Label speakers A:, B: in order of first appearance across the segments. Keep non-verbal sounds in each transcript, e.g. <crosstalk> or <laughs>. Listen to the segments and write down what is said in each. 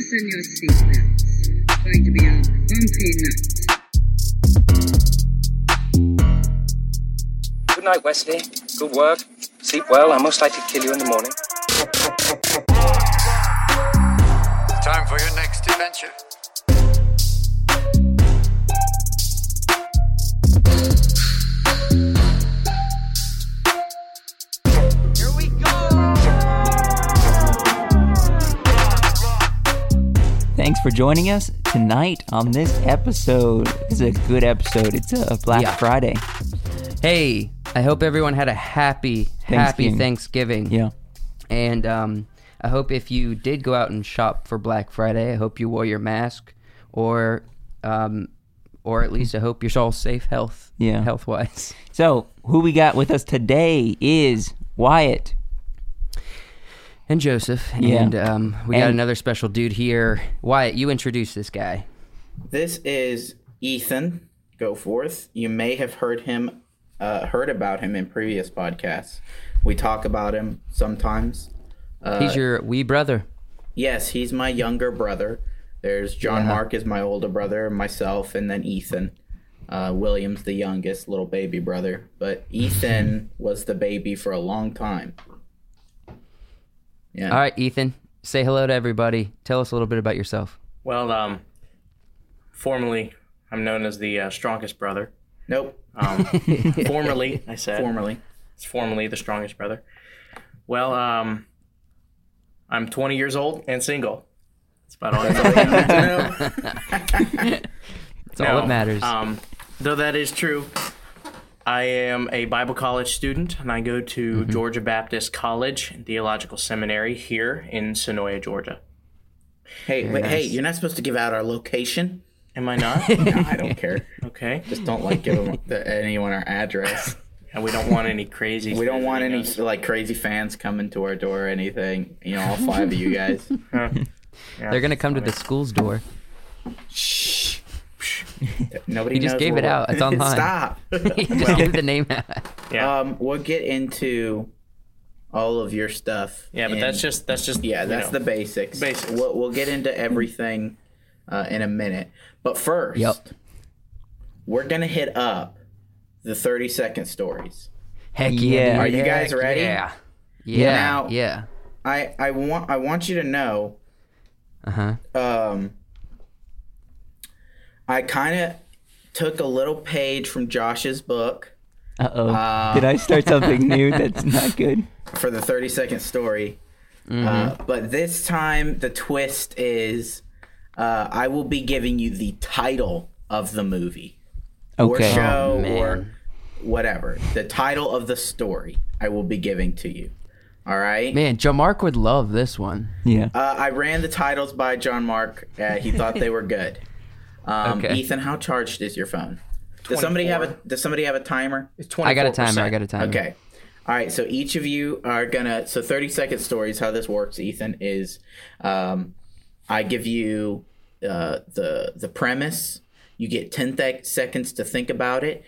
A: Fasten your seatbelts. It's going to be a bumpy night.
B: Good night, Wesley. Good work. Sleep well. I'm most likely to kill you in the morning.
C: Time for your next adventure.
D: Thanks for joining us tonight on this episode. This is a good episode. It's a Black
E: Yeah.
D: Friday.
E: Hey, I hope everyone had a happy, happy
D: Thanksgiving.
E: Thanksgiving.
D: Yeah.
E: And um, I hope if you did go out and shop for Black Friday, I hope you wore your mask, or, um, or at least I hope you're all safe, health,
D: Yeah.
E: health wise.
D: So, who we got with us today is Wyatt.
E: And Joseph,
D: Yeah.
E: and um, we got another special dude here. Wyatt, you introduce this guy.
F: This is Ethan Goforth. You may have heard him, uh, heard about him in previous podcasts. We talk about him sometimes. Uh,
E: He's your wee brother.
F: yes, he's my younger brother. There's John
E: Yeah.
F: Mark is my older brother, myself, and then Ethan. Uh, William's the youngest, little baby brother. But Ethan <laughs> was the baby for a long time. Yeah.
E: All right, Ethan, say hello to everybody. Tell us a little bit about yourself.
G: Well, um, formerly, I'm known as the uh, strongest brother.
F: Nope.
G: Um, <laughs> formerly, I said.
F: Formerly.
G: It's formerly the strongest brother. Well, um, I'm 20 years old and single. That's about all. I <laughs>
E: That's all that matters.
G: Um, though that is true, I am a Bible college student, and I go to
E: Mm-hmm.
G: Georgia Baptist College Theological Seminary here in Senoia, Georgia.
F: Hey, wait, hey, you're not supposed to give out our location.
G: Am I not? <laughs>
F: No, I don't care.
G: okay.
F: Just don't like give the, anyone our address. <laughs>
G: And we don't want any crazy.
F: We don't want any like crazy fans coming to our door or anything. You know, all five of you guys. <laughs>
E: They're gonna come to the school's door.
F: Shh. <laughs> Nobody.
E: He just
F: knows
E: gave
F: where
E: it out. It's online.
F: Stop. <laughs>
E: He just gave the name out.
G: Yeah.
F: um, we'll get into all of your stuff.
G: Yeah, but
F: in-
G: that's just that's just
F: yeah, that's
G: know.
F: the basics.
G: Basics.
F: We'll, we'll get into everything uh, in a minute. But first,
E: Yep.
F: we're gonna hit up the thirty second stories.
E: Heck
D: Yeah.
E: yeah! dude.
F: Are you guys ready?
E: Yeah. Yeah.
F: Now-
E: yeah.
F: I I want I want you to know
E: Uh huh.
F: um, I kind of took a little page from Josh's book
D: Uh oh.
F: Uh,
D: Did I start something new that's not <laughs> good?
F: for the 30 second story. Uh, but this time, the twist is uh, I will be giving you the title of the movie or show
E: Oh,
F: or whatever. The title of the story I will be giving to you. All right.
E: Man, John Mark would love this one.
D: Yeah.
F: Uh, I ran the titles by John Mark. Uh, he thought they were good. Um,
E: Okay.
F: Ethan, how charged is your phone? Does somebody have a Does somebody have a timer?
G: It's
E: I got a timer. I got a timer.
F: Okay. All right. So each of you are gonna. So thirty second stories. How this works, Ethan, is um, I give you uh, the the premise. You get ten th- seconds to think about it,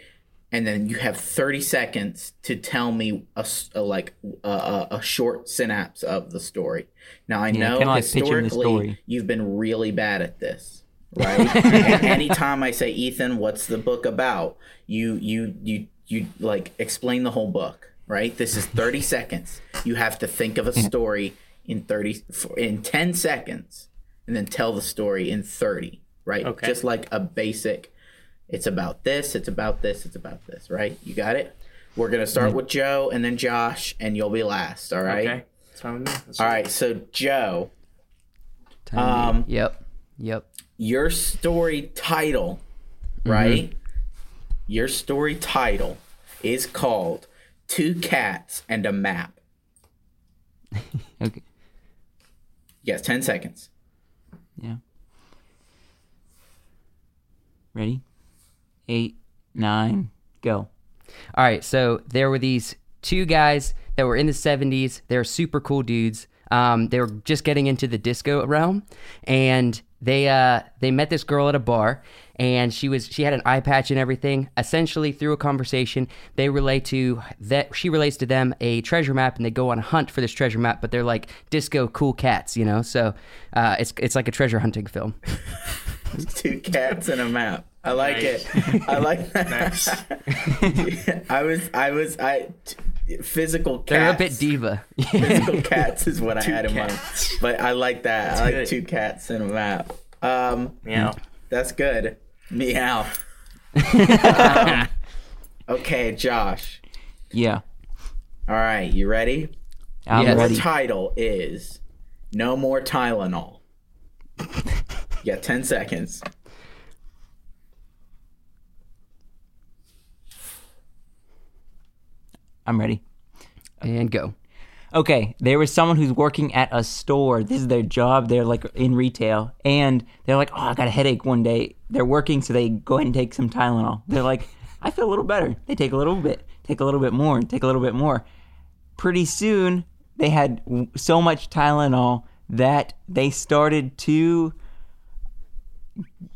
F: and then you have thirty seconds to tell me a, s- a, like a, a, a short synapse of the story. Now I know
D: kinda like the
F: historically
D: story.
F: you've been really bad at this, right? <laughs> and <laughs> anytime I say Ethan, what's the book about? You you you you like explain the whole book, right? This is 30 <laughs> seconds. You have to think of a story in 30 in 10 seconds and then tell the story in 30, right?
G: Okay.
F: Just like a basic it's about this, it's about this, it's about this, right? You got it? We're going to start with Joe and then Josh and you'll be last, all right?
G: Okay. That's fine with me. That's
F: All right, so Joe,
E: Time
F: Um,
E: Yep. Yep.
F: Your story title, right? Mm-hmm. Your story title is called Two Cats and a Map. <laughs>
D: Okay.
F: Yes, 10 seconds.
D: Yeah. Ready? Eight, nine, go.
E: All right, so there were these two guys that were in the 70s. They were super cool dudes. Um, they were just getting into the disco realm, and they uh, they met this girl at a bar, and she was she had an eye patch and everything. Essentially, through a conversation, they relate to that she relates to them a treasure map, and they go on a hunt for this treasure map. But they're like disco cool cats, you know. So uh, it's it's like a treasure hunting film. <laughs>
F: Two cats and a map. I like it. I like <laughs> <laughs> that. I was, I was, I. t- Physical cats.
E: They're a bit diva. <laughs>
F: Physical cats is what I had in mind. But I like that. I like
G: good.
F: two cats in a map. Um,
G: Meow.
F: that's good. Meow. Um, <laughs> okay, Josh.
D: Yeah,
F: All right, you ready?
D: I'm
E: Yes.
D: ready.
F: The title is No More Tylenol. <laughs> you got 10 seconds.
D: I'm ready.
E: and go.
D: Okay, there was someone who's working at a store. This is their job. They're like in retail, and they're like, "Oh, I got a headache one day." They're working, so they go ahead and take some Tylenol. They're like, "I feel a little better." They take a little bit, take a little bit more, and take a little bit more. Pretty soon, they had so much Tylenol that they started to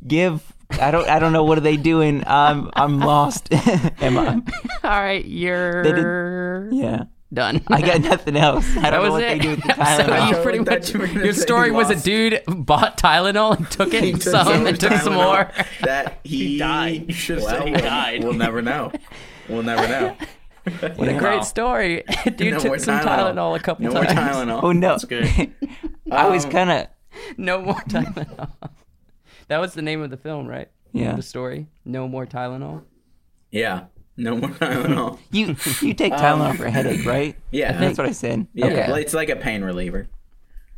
D: give. I don't. I don't know. What are they doing? I'm. I'm lost. <laughs> Am I? <laughs>
E: All right, you're
D: Yeah.
E: done.
D: I got nothing else. I don't
E: That
D: know
E: was
D: what
E: it.
D: they do with the <laughs>
E: So you pretty
F: thought
E: much
F: you
E: your story
F: he
E: was a dude bought Tylenol and took it
F: took
E: some
F: so
E: and
F: much
E: took some more.
F: That he,
G: died. You should've said he
F: we'll-
G: died.
F: We'll never know. We'll never know.
E: What a great story. Dude
F: No
E: took
F: more
E: some Tylenol a couple times.
F: no more. Tylenol.
D: Oh no!
G: That's good.
D: I was
F: Um,
D: kind of
E: No more Tylenol. That was the name of the film, right?
D: yeah.
E: The story. No more Tylenol.
F: Yeah. No more <laughs> Tylenol.
D: You you take Tylenol for a headache, right?
F: Yeah.
D: That's what I said.
F: Yeah,
E: Okay.
F: well, it's like a pain reliever.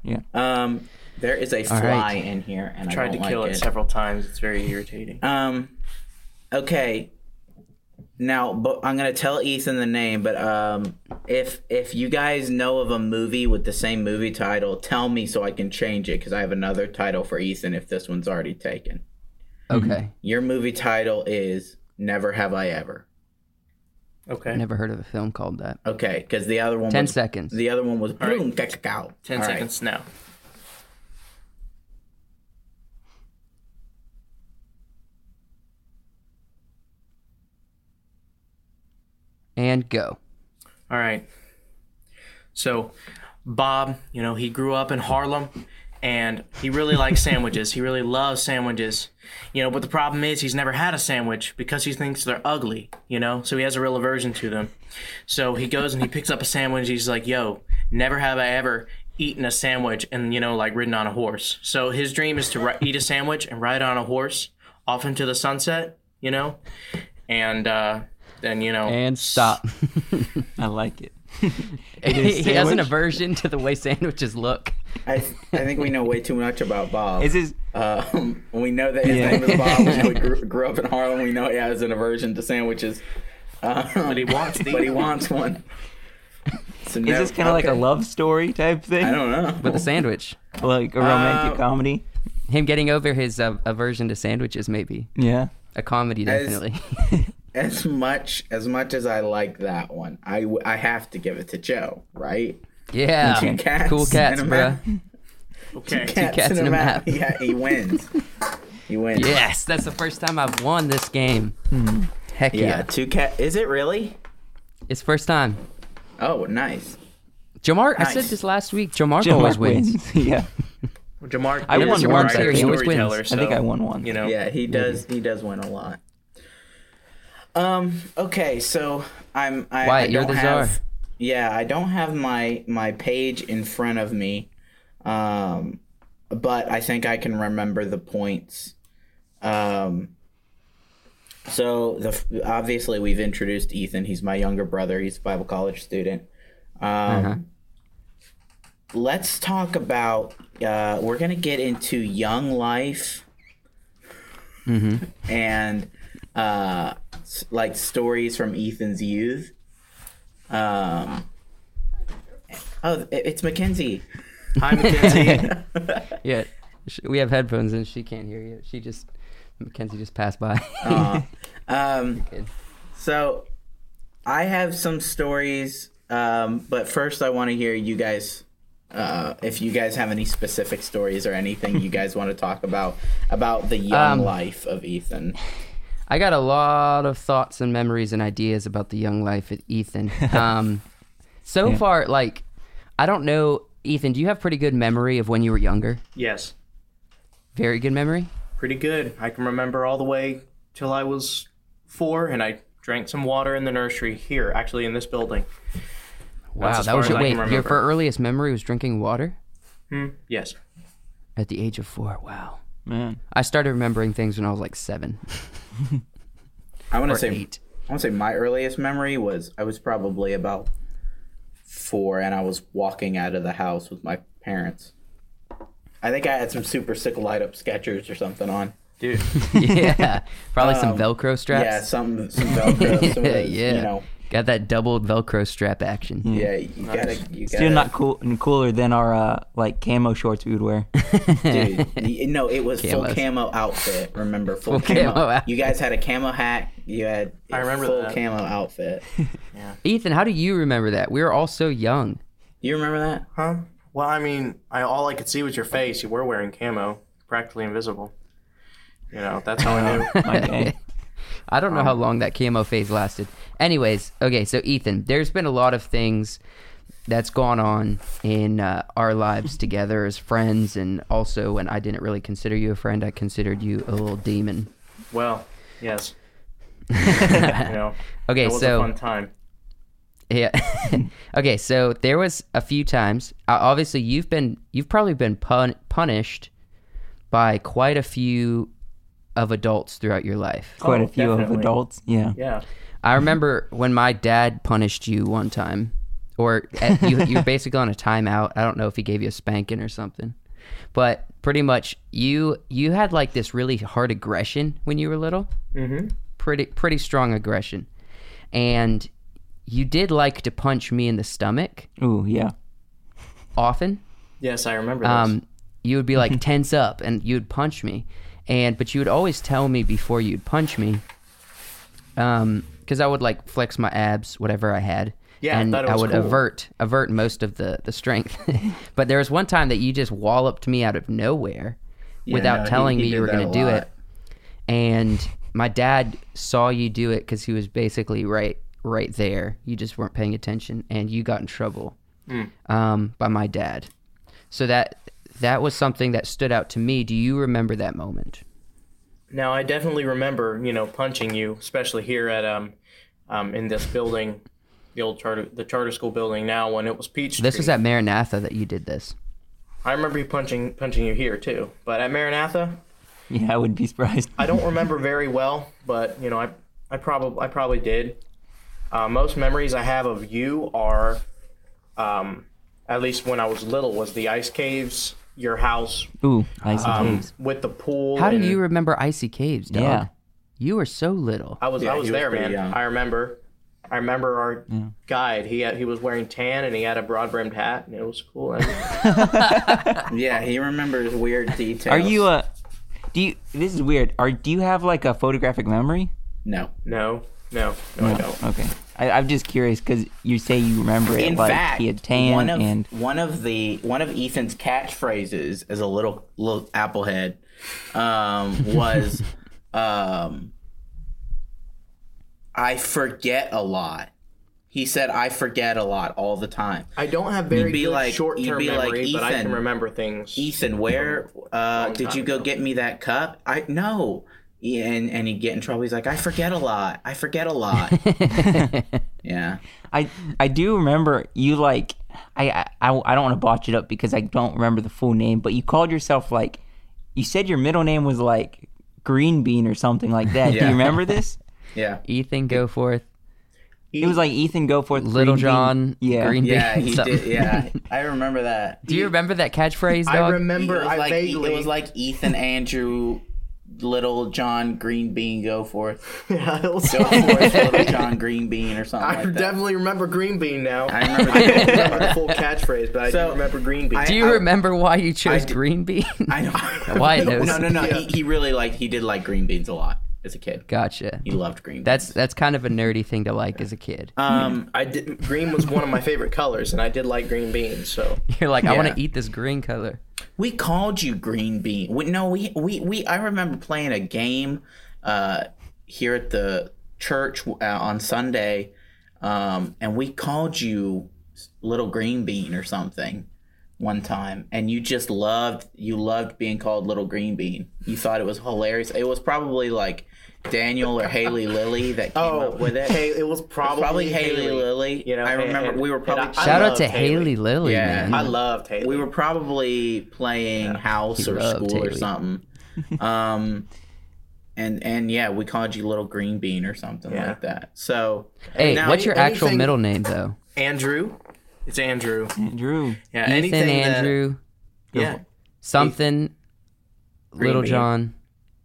D: Yeah.
F: Um, there is a fly
E: right.
F: in here, and I
G: Tried
F: don't
G: to kill it
F: it.
G: several times. It's very irritating.
F: Um, okay. Now, but I'm gonna tell Ethan the name, but um, if if you guys know of a movie with the same movie title, tell me so I can change it because I have another title for Ethan if this one's already taken.
E: Okay.
F: Your movie title is Never Have I Ever.
G: Okay.
E: Never heard of a film called that.
F: Okay, because the other one
E: 10
F: was
E: seconds.
F: the other one was
G: right.
F: Boom Cacao.
G: Ten
F: All right.
G: seconds now.
E: And go.
G: All right. So, Bob, you know, he grew up in Harlem and he really likes <laughs> sandwiches. He really loves sandwiches. You know, but the problem is he's never had a sandwich because he thinks they're ugly, you know? So he has a real aversion to them. So he goes and he picks up a sandwich. He's like, yo, never have I ever eaten a sandwich and, you know, like ridden on a horse. So his dream is to ri- eat a sandwich and ride on a horse off into the sunset, you know? And uh, then, you know.
E: And stop. <laughs>
D: I like it. <laughs> <laughs>
E: he has an aversion to the way sandwiches look.
F: I, I think we know way too much about Bob.
D: Is this?
F: Um, we know that his
D: Yeah.
F: name is Bob. We know he grew, grew up in Harlem. We know he has an aversion to sandwiches. Um,
G: But he wants to
F: but he
G: one.
F: wants one. So
D: Is
F: no-
D: this kind of like a love story type thing?
F: I don't know.
E: With a sandwich.
D: Like a romantic
F: Uh,
D: comedy?
E: Him getting over his uh, aversion to sandwiches, maybe.
D: Yeah.
E: A comedy, definitely.
F: as much as much as I like that one, I I have to give it to Joe, right?
E: yeah.
F: Two cats
E: cool cats,
F: and a
E: bruh.
F: map.
G: Okay.
F: Cats,
E: cats
F: and
E: and
F: a
E: a
F: map.
E: map.
F: Yeah, he wins. He wins.
E: Yes, that's the first time I've won this game. Hmm. Heck yeah.
F: Yeah, two cat. Is it really?
E: It's first time.
F: Oh, nice.
E: Jamar, I said this last week. Jamar
D: Jim
E: always
D: Mark
E: wins. <laughs>
D: yeah.
G: Jamar,
D: I won one
G: a
D: here. He
E: always wins.
G: storyteller,
D: I think I won one.
G: You know,
F: Yeah, he does. He does win a lot. Um. Okay, so I'm. I, I
E: you're
F: don't
E: the
F: have,
E: czar.
F: Yeah, I don't have my my page in front of me, um, but I think I can remember the points. Um. So the obviously we've introduced Ethan. He's my younger brother. He's a Bible college student. Um,
E: Uh-huh.
F: Let's talk about. Uh, we're gonna get into young life and uh, like stories from Ethan's youth. Um. Oh, it's Mackenzie.
G: hi Mackenzie. <laughs> <laughs>
E: Yeah. We have headphones and she can't hear you. She just, Mackenzie just passed by. <laughs>
F: Um. So, I have some stories. Um. But first, I want to hear you guys uh, if you guys have any specific stories or anything you guys want to talk about about the young
E: Um,
F: life of Ethan.
E: I got a lot of thoughts and memories and ideas about the young life of Ethan. <laughs> Um, so far, like, I don't know, Ethan. Do you have pretty good memory of when you were younger?
G: Yes,
E: Very good memory.
G: pretty good. I can remember all the way till I was four, and I drank some water in the nursery here, actually in this building.
E: Wow, that was your wait. Your earliest memory was drinking water Hmm,
G: Yes.
E: at the age of four. Wow.
D: Man.
E: I started remembering things when I was like seven <laughs>
F: I want to say
E: eight.
F: I want to say my earliest memory was I was probably about four, and I was walking out of the house with my parents. I think I had some super sick light up Skechers or something on.
G: Dude, <laughs>
E: yeah, probably some
F: Um,
E: Velcro straps.
F: Yeah, some some Velcro. some of <laughs> those,
E: yeah.
F: You know,
E: Got that doubled Velcro strap action.
F: yeah, you gotta, you gotta.
D: Still not cool and cooler than our uh, like camo shorts we would wear. <laughs>
F: Dude, no, it was full camo outfit. Remember, full,
E: Full
F: camo.
E: camo outfit.
F: You guys had a camo hat. You had
G: I remember
F: full
G: that.
F: camo outfit. <laughs>
E: Ethan, how do you remember that? We were all so young.
F: You remember that?
G: huh? Well, I mean, I all I could see was your face. You were wearing camo, practically invisible. You know, that's how I knew. <laughs>
E: I don't know how long that camo phase lasted. Anyways, okay, so Ethan, there's been a lot of things that's gone on in uh, our lives together as friends, and also when I didn't really consider you a friend, I considered you a little demon.
G: Well, yes. <laughs> you know,
E: Okay,
G: it was
E: so
G: a fun time.
E: Yeah. <laughs> okay, so there was a few times. Uh, obviously, you've been you've probably been pun- punished by quite a few of adults throughout your life.
D: Quite
G: Oh,
D: a few of adults. Yeah.
G: Yeah.
E: I remember when my dad punished you one time, or at, you <laughs> you were basically on a timeout. I don't know if he gave you a spanking or something, but pretty much you you had like this really hard aggression when you were little.
G: Mm-hmm.
E: Pretty pretty strong aggression, and you did like to punch me in the stomach
D: Ooh, yeah.
E: often.
G: Yes, I remember this.
E: um, you would be like <laughs> tense up and you would punch me and but you would always tell me before you'd punch me um because i would like flex my abs whatever i had.
G: Yeah, I
E: and
G: it
E: i would
G: cool.
E: avert avert most of the the strength. <laughs> But there was one time that you just walloped me out of nowhere without
F: no,
E: telling
F: he
E: me you were going to do it. And my dad saw you do it because he was basically right right there. You just weren't paying attention and you got in trouble
G: Hmm.
E: um, by my dad. So that that was something that stood out to me do you remember that moment
G: Now I definitely remember, you know, punching you, especially here at um, um, in this building, the old charter, the charter school building. Now, when it was Peach
E: this was at maranatha that you did this
G: I remember you punching punching you here too. But at Maranatha,
D: Yeah, I wouldn't be surprised.
G: I don't remember very well, but you know, I I probably I probably did. Uh, most memories I have of you are, um, at least when I was little, was the ice caves, your house
D: Ooh, icy
G: um,
D: caves.
G: with the pool.
E: how do
G: and
E: you remember icy caves dog?
D: Yeah.
E: you were so little
G: I was
F: Yeah,
G: I was
F: he was
G: there,
F: pretty
G: man.
F: young.
G: I remember. I remember our guide. He had, he was wearing tan and he had a broad brimmed hat and it was cool. <laughs> And <laughs>
F: Yeah, he remembers weird details.
D: Are you uh do you this is weird. Are do you have like a photographic memory?
F: No.
G: no, no, no, I don't.
D: Okay. I, I'm just curious because you say you remember it
F: In
D: like
F: fact,
D: he had tan
F: one of
D: and
F: one of the one of Ethan's catchphrases as a little little applehead um, <laughs> was um, I forget a lot. He said I forget a lot all the time.
G: I don't have very
F: be
G: good
F: like-
G: short
F: you'd
G: term
F: be like,
G: memory, but I can remember things.
F: Ethan, where uh, did you go
G: ago.
F: get me that cup? I no. Yeah, And and he'd get in trouble. He's like, I forget a lot. I forget a lot. <laughs> yeah.
D: I I do remember you like I I, I don't want to botch it up because I don't remember the full name, but you called yourself like you said your middle name was like Green Bean or something like that. Do you remember <laughs> this?
F: Yeah.
E: ethan Goforth
D: It was like Ethan Goforth,
E: little
D: Green Bean-
E: john
D: yeah,
E: green
F: Yeah,
E: Bean,
F: he
E: something.
F: did. Yeah, <laughs> I remember that.
E: do you remember that catchphrase
G: I remember.
F: It was
G: I
F: like
G: vaguely.
F: it was like Ethan Andrew, Little John Green Bean, go forth, <laughs>
G: yeah, it was
F: go forth, Little <laughs> John Green Bean, or something
G: I
F: like that.
G: definitely remember Green Bean now.
F: I remember
G: I don't remember the full catchphrase, but I
F: So,
G: do remember Green Bean.
E: Do you remember why you chose
F: did-
E: green bean
F: I know. <laughs>
E: Why knows?
F: No, no, no.
G: Yeah.
F: He, he really liked. He did like green beans a lot. As a kid.
E: Gotcha.
F: He loved green.
E: That's
F: beans.
E: that's kind of a nerdy thing to like as a kid.
F: um.
G: I did. Green was one of my favorite colors, and I did like green beans. So <laughs>
E: You're like, I want to eat this green color.
F: We called you green bean. We, no, we, we we I remember playing a game uh, here at the church uh, on Sunday, um, and we called you little green bean or something one time, and you just loved you loved being called little green bean. You thought it was hilarious. It was probably like Daniel or Haley Lily that came up with it.
G: Hey, it was probably,
F: probably Haley, Lily.
G: You know,
F: I remember
G: and-
F: we were probably
G: I
E: Shout out to
G: Haley.
E: Haley Lily,
F: Yeah.
E: man.
G: I loved Haley.
F: we were probably playing house
E: He
F: or
E: loved
F: school or something <laughs> um and and yeah we called you little green bean or something
G: Yeah.
F: like that so
E: hey,
F: now
E: what's your actual middle name though?
G: Andrew. It's Andrew.
D: Andrew.
G: Yeah,
E: Ethan
G: anything that-
E: Andrew
G: yeah.
E: something. Little
F: Bean.
E: John,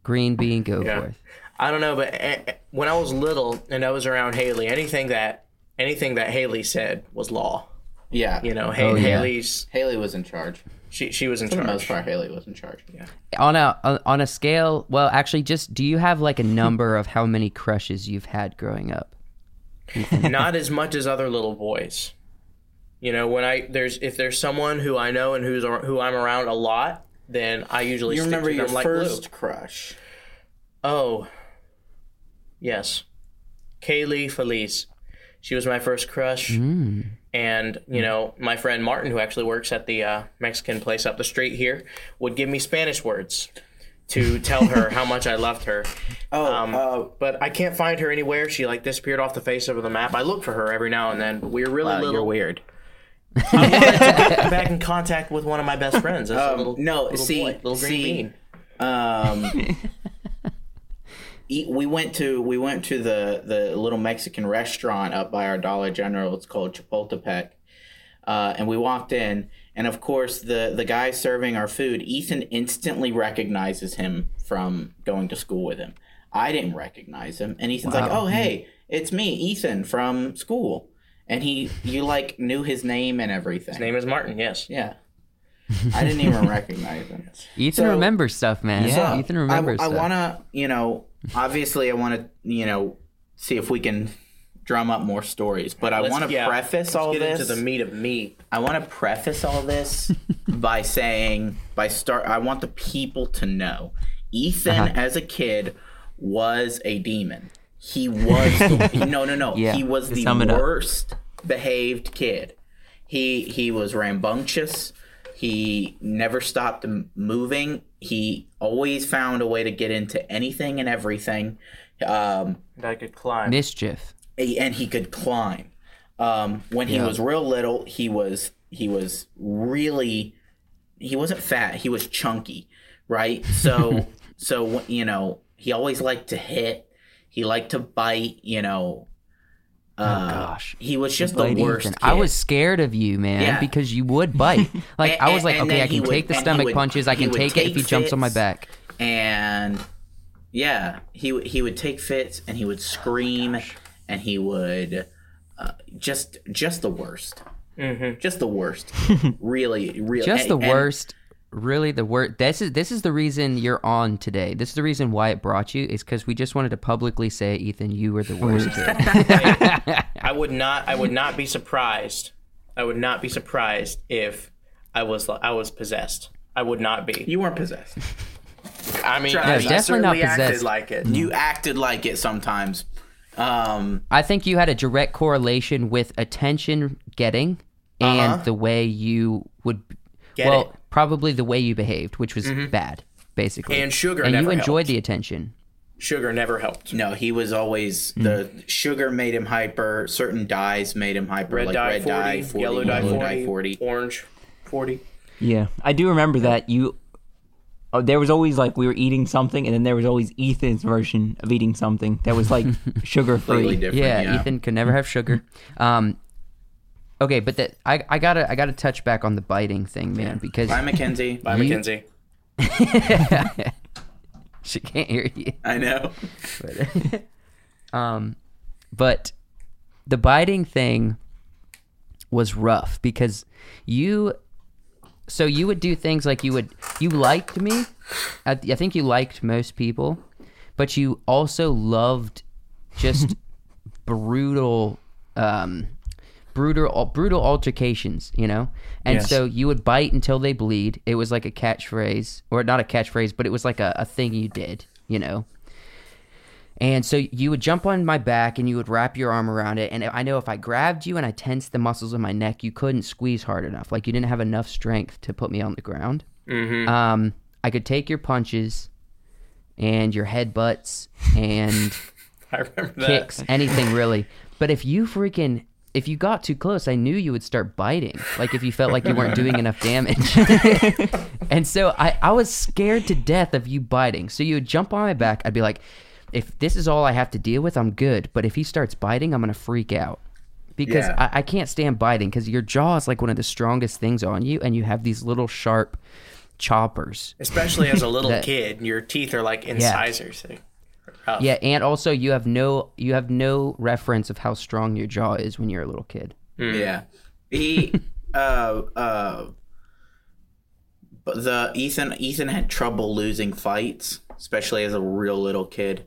E: Green Bean, go
G: Yeah.
E: forth.
G: I don't know, but eh, eh, when I was little and I was around Haley, anything that anything that Haley said was law.
F: yeah
G: You know,
E: Oh, yeah.
G: Haley's
F: haley was in charge
G: she she was in
F: for the
G: charge.
F: most part haley was in charge yeah
E: On a on- on a scale, well, actually, just do you have like a number of how many crushes you've had growing up? <laughs>
G: Not as much as other little boys. You know, when I there's if there's someone who I know and who's who I'm around a lot, then I usually
F: you
G: stick
F: remember
G: to
F: your
G: them like
F: first
G: glue.
F: crush
G: Oh, yes, Kaylee Felice. She was my first crush, and you know my friend Martin, who actually works at the uh, Mexican place up the street here, would give me Spanish words to <laughs> tell her how much I loved her.
F: oh
G: Um,
F: uh,
G: but I can't find her anywhere. She like disappeared off the face of the map. I look for her every now and then. But we're really
F: wow,
G: little.
F: you're weird
G: I'm <laughs> back in contact with one of my best friends. That's a
F: Um,
G: little,
F: no,
G: little
F: see-
G: boy, little green
F: see,
G: bean.
F: um <laughs> eat, we went to we went to the the little mexican restaurant up by our dollar general it's called chapultepec uh, and we walked in and of course the the guy serving our food ethan instantly recognizes him from going to school with him i didn't recognize him and ethan's like oh hey it's me ethan from school and he you like knew his name and everything
G: His name is Martin. Yes.
F: yeah i didn't even <laughs> recognize him
E: Ethan
F: So-
E: remembers stuff, man.
F: so,
E: Ethan remembers
F: I, I
E: stuff.
F: want to, you know, obviously, I want to, you know, see if we can drum up more stories. But I want to
G: yeah,
F: preface
G: let's
F: all
G: get
F: this.
G: into the meat of meat.
F: I want to preface all this <laughs> by saying, by start, I want the people to know, Ethan
E: Uh-huh.
F: as a kid was a demon. He was the, <laughs> no, no, no.
D: Yeah,
F: he was the
D: sum it up.
F: worst behaved kid. He he was rambunctious. He never stopped moving. He always found a way to get into anything and everything. Um,
G: And I could climb.
E: Mischief.
F: and he could climb. Um, when he
E: Yeah.
F: was real little, he was he was really he wasn't fat. He was chunky, right? So <laughs> so you know he always liked to hit. He liked to bite. You know. Uh,
E: gosh.
F: he was just the
D: bite
F: worst.
E: Ethan, I was scared of you, man,
F: Yeah.
E: because you would bite. <laughs> Like
F: And-
E: I was like, okay, I can
F: he would-
E: take the stomach
F: would-
E: punches. I can
F: would
E: take, it if he jumps on my back.
F: and yeah, he would- he would take fits and he would scream and he would uh, just just the worst, mm-hmm. just the worst, <laughs> really, really,
E: Just the
F: and- and-
E: worst. Really, the word This is this is the reason you're on today. This is the reason why it brought you. Is because we just wanted to publicly say, Ethan, you were the worst kid. <laughs>
G: I would not. I would not be surprised. I would not be surprised if I was I was possessed. I would not be.
F: You weren't possessed.
G: I mean,
F: No,
G: I, I
E: definitely not
G: certainly acted
E: possessed.
G: like it.
F: You acted like it sometimes. Um,
E: I think you had a direct correlation with attention getting and the way you would.
G: Get
E: well,
G: it.
E: Probably the way you behaved, which was bad, basically.
G: And sugar
E: And you enjoyed
G: helped.
E: the attention.
G: Sugar never helped.
F: no, he was always the sugar made him hyper. Certain dyes made him hyper,
G: Red
F: like
G: dye,
F: red
G: 40,
F: dye, 40,
G: yellow dye 40,
F: dye 40.
G: orange 40.
D: Yeah, I do remember that you. Oh, there was always like we were eating something, and then there was always Ethan's version of eating something that was like <laughs> sugar free.
F: different.
E: Yeah,
F: yeah.
E: Ethan could never have sugar. Um, okay, but that I, I gotta I gotta touch back on the biting thing, man, because
F: Bye, Mackenzie. <laughs>
G: By
E: You-
G: Mackenzie. <laughs>
E: she can't hear you.
F: I know. <laughs>
E: Um, but the biting thing was rough because you. So you would do things like you would you liked me. I, I think you liked most people, but you also loved just brutal um brutal brutal altercations you know and
G: Yes.
E: so you would bite until they bleed it was like a catchphrase or not a catchphrase but it was like a, a thing you did you know and so you would jump on my back and you would wrap your arm around it. And I know if I grabbed you and I tensed the muscles of my neck, you couldn't squeeze hard enough. Like you didn't have enough strength to put me on the ground. Mm-hmm. Um, I could take your punches and your headbutts and <laughs>
G: I remember that.
E: kicks, anything really. But if you freaking if you got too close, I knew you would start biting. Like if you felt like you weren't doing enough damage. <laughs> and so I, I was scared to death of you biting. So you would jump on my back. I'd be like, if this is all I have to deal with, I'm good. But if he starts biting, I'm gonna freak out. Because
F: Yeah.
E: I, I can't stand biting because your jaw is like one of the strongest things on you and you have these little sharp choppers.
G: Especially as a little <laughs>
E: That-
G: kid, your teeth are like incisors. They're rough.
E: Yeah, and also you have no you have no reference of how strong your jaw is when you're a little kid.
F: Yeah. He <laughs> uh uh but the Ethan Ethan had trouble losing fights, especially as a real little kid.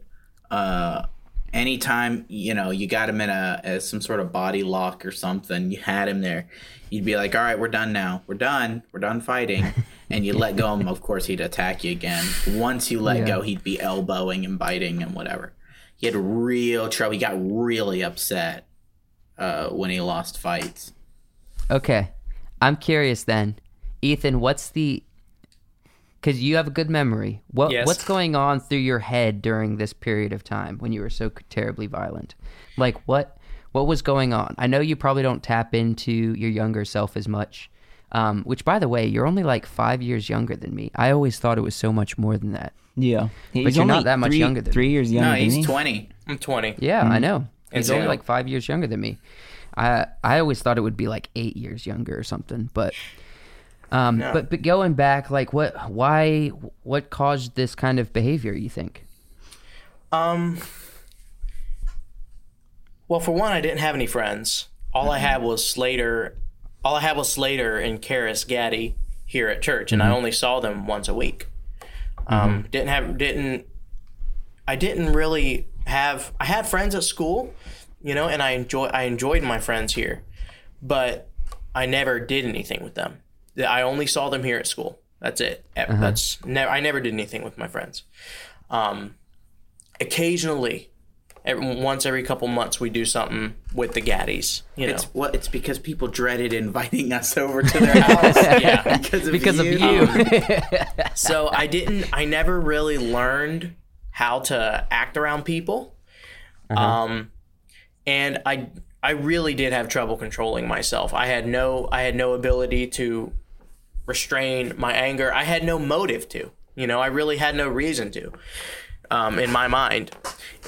F: Uh anytime, you know, you got him in a as some sort of body lock or something, you had him there, you'd be like, All right, we're done now. We're done. We're done fighting. <laughs> and you let go of him, of course he'd attack you again. Once you let
E: Yeah.
F: go, he'd be elbowing and biting and whatever. He had real trouble. He got really upset uh, when he lost fights.
E: Okay. I'm curious then. Ethan, what's the cuz you have a good memory. What
G: Yes.
E: what's going on through your head during this period of time when you were so terribly violent? Like what what was going on? I know you probably don't tap into your younger self as much. Um, which by the way, you're only like 5 years younger than me. I always thought it was so much more than that.
D: Yeah, he's
E: you're not that much
D: three,
E: younger than
D: three years younger
F: No,
D: than
F: he's
D: me.
F: 20.
G: I'm 20.
E: Yeah, I know. He's only like five years younger than me. I I always thought it would be like eight years younger or something. But um, but but going back, like what why what caused this kind of behavior? You think?
G: Um. Well, for one, I didn't have any friends. All I had was Slater. All I had was Slater and Karis Gaddy here at church, and I only saw them once a week. Um, didn't have didn't. I didn't really have. I had friends at school, you know, and I enjoy. I enjoyed my friends here, but I never did anything with them. I only saw them here at school. That's it. That's never. I never did anything with my friends. Um, occasionally, every, once every couple months, we do something with the Gaddies. You know,
F: It's what it's because people dreaded inviting us over to their <laughs> house.
G: yeah.
F: because of
E: Because of
F: you.
E: you. <laughs>
G: so I didn't. I never really learned how to act around people. Um, and I I really did have trouble controlling myself. I had no I had no ability to restrain my anger. I had no motive to. You know, I really had no reason to. Um, in my mind,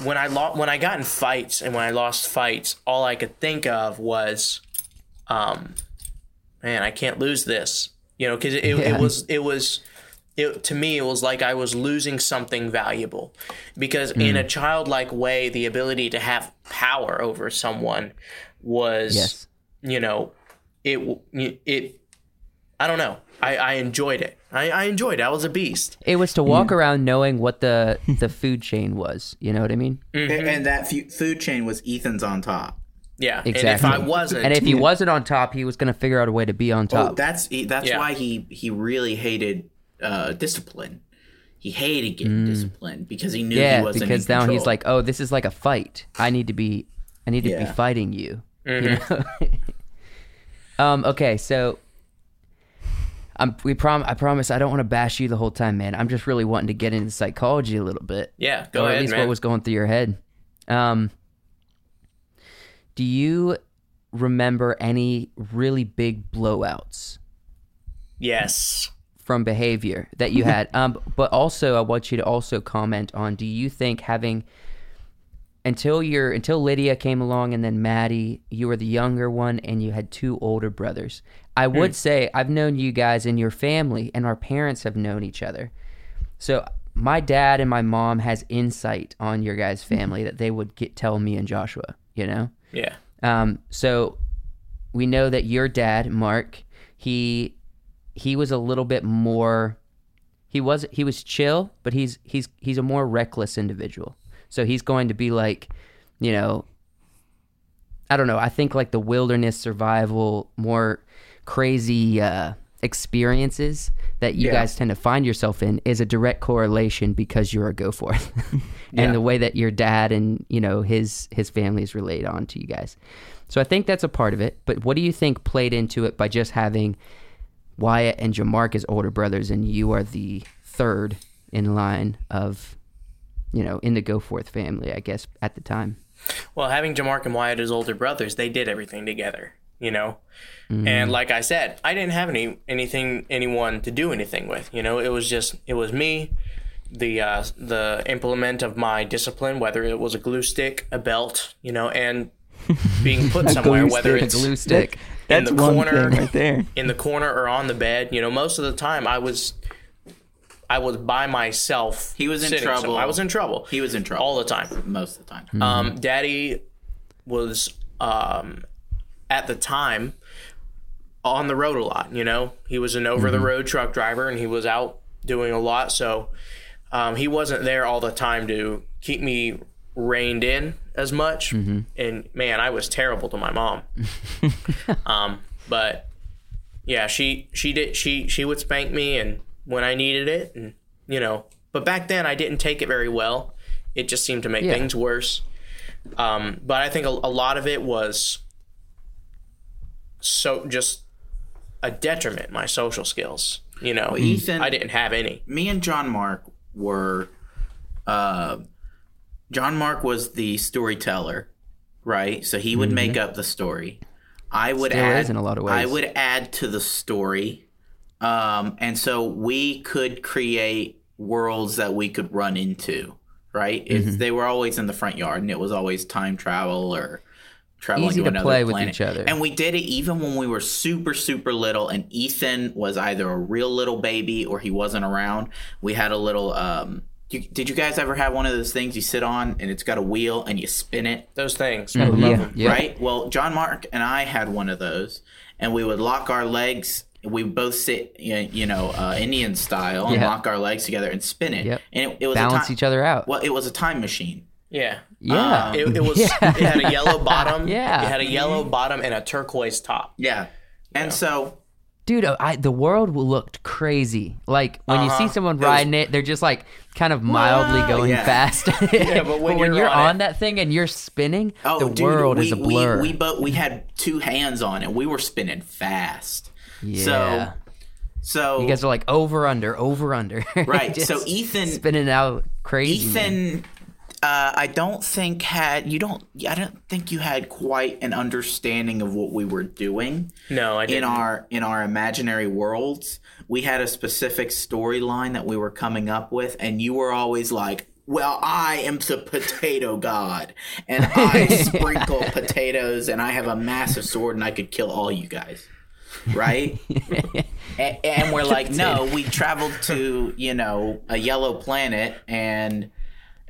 G: when I lo- when I got in fights and when I lost fights, all I could think of was, um, man, I can't lose this. You know, because it,
E: Yeah.
G: it was it was it, to me it was like I was losing something valuable because in a childlike way the ability to have power over someone was
E: yes.
G: you know it it I don't know I, I enjoyed it I, I enjoyed it I was a beast
E: It was to walk around knowing what the the food chain was. You know what I mean?
F: And that fu- food chain was Ethan's on top.
G: yeah
E: Exactly.
G: and if I wasn't
E: And if he <laughs> wasn't on top, he was going to figure out a way to be on
F: Oh,
E: top.
F: that's that's
G: Yeah.
F: why he he really hated uh, discipline. He hated getting disciplined because he knew he wasn't.
E: because
F: in
E: now he's like, oh, this is like a fight. I need to be, I need to be fighting you. you know? <laughs> um. Okay, so. I'm, we prom- I promise I don't want to bash you the whole time, man. I'm just really wanting to get into psychology a little bit.
G: yeah go
E: or
G: ahead
E: at least
G: man
E: what was going through your head. Um, do you remember any really big blowouts
G: yes
E: from behavior that you had? <laughs> um, but also, I want you to also comment on: Do you think having until your until Lydia came along and then Maddie, you were the younger one and you had two older brothers. I would say I've known you guys and your family and our parents have known each other. So my dad and my mom has insight on your guys' family that they would get tell me and Joshua, you know?
G: yeah
E: Um, so we know that your dad, Mark, he he was a little bit more he was he was chill, but he's he's he's a more reckless individual. So he's going to be like, you know, I don't know. I think like the wilderness survival, more crazy uh, experiences that you
F: Yeah.
E: guys tend to find yourself in is a direct correlation because you're a Goforth, <laughs> and
F: Yeah.
E: the way that your dad and you know his his family is relate on to you guys. So I think that's a part of it. But what do you think played into it by just having Wyatt and Jamark as older brothers, and you are the third in line of, you know, in the Goforth family, I guess at the time.
G: Well, having Jamark and Wyatt as older brothers, they did everything together, you know.
E: Mm-hmm.
G: And like I said, I didn't have any anything anyone to do anything with. You know, it was just it was me, the uh, the implement of my discipline, whether it was a glue stick, a belt, you know, and <laughs> being put somewhere,
D: glue
G: whether
D: stick.
G: it's
E: Glue stick.
G: in
D: That's
G: the
D: one
G: corner,
D: thing right there.
G: in the corner or on the bed. You know, most of the time I was. I was by myself.
F: He was in
G: sitting
F: trouble.
G: somewhere. I was in trouble.
F: He was in trouble
G: all the time.
F: most of the time.
E: Hmm.
G: Um, Daddy was um, at the time on the road a lot. You know, he was an over the road truck driver, and he was out doing a lot. So um, he wasn't there all the time to keep me reined in as much. And man, I was terrible to my mom. <laughs> um, but yeah, she she did she she would spank me and when I needed it, and you know. But back then, I didn't take it very well. It just seemed to make
E: Yeah.
G: things worse. Um, but I think a, a lot of it was so just a detriment. My social skills, you know,
F: Ethan-
G: I didn't have any.
F: me and John Mark were uh John Mark was the storyteller, right? So he would make up the story. I would
E: Mm-hmm. Still
F: add
E: is in a lot of ways.
F: I would add to the story. Um and so we could create worlds that we could run into, right?
E: Mm-hmm.
F: they were always in the front yard and it was always time travel or traveling
E: Easy
F: to
E: to
F: another
E: play with each other.
F: And we did it even when we were super, super little, and Ethan was either a real little baby or he wasn't around. We had a little. Um, you, did you guys ever have one of those things you sit on and it's got a wheel and you spin it?
G: Those things, I
E: yeah, yeah.
F: Right? Well, John Mark and I had one of those, and we would lock our legs. We both sit, you you know, uh, Indian style, and
E: Yeah.
F: lock our legs together and spin it.
E: Yep.
F: And it, it was
E: Balance
F: a ti-
E: each other out.
F: Well, it was a time machine.
G: Yeah,
E: Yeah.
G: It, it was. <laughs>
E: Yeah.
G: It had a yellow bottom. <laughs>
E: Yeah.
G: it had a yellow bottom and a turquoise top.
F: Yeah. And so
E: Dude, I, the world looked crazy. Like when you see someone
F: Uh-huh. was-
E: riding it, they're just like kind of mildly
F: Well,
E: going
F: yeah.
E: fast. <laughs>
G: Yeah, but when
E: when
G: you're
E: you're
G: on
E: on
G: it-
E: that thing and you're spinning,
F: Oh,
E: the
F: dude,
E: world
F: we,
E: is a blur.
F: We, we both we had two hands on it. We were spinning fast.
E: yeah.
F: So so
E: you guys are like over under, over under.
F: right. So Ethan
E: spinning out crazy.
F: Ethan uh, I don't think had you don't I don't think you had quite an understanding of what we were doing
G: No, I didn't.
F: In our in our imaginary worlds. We had a specific storyline that we were coming up with and you were always like well, I am the potato god, and I <laughs> sprinkle potatoes, and I have a massive sword, and I could kill all you guys, right? A- and we're like, <laughs> no, we traveled to you know a yellow planet, and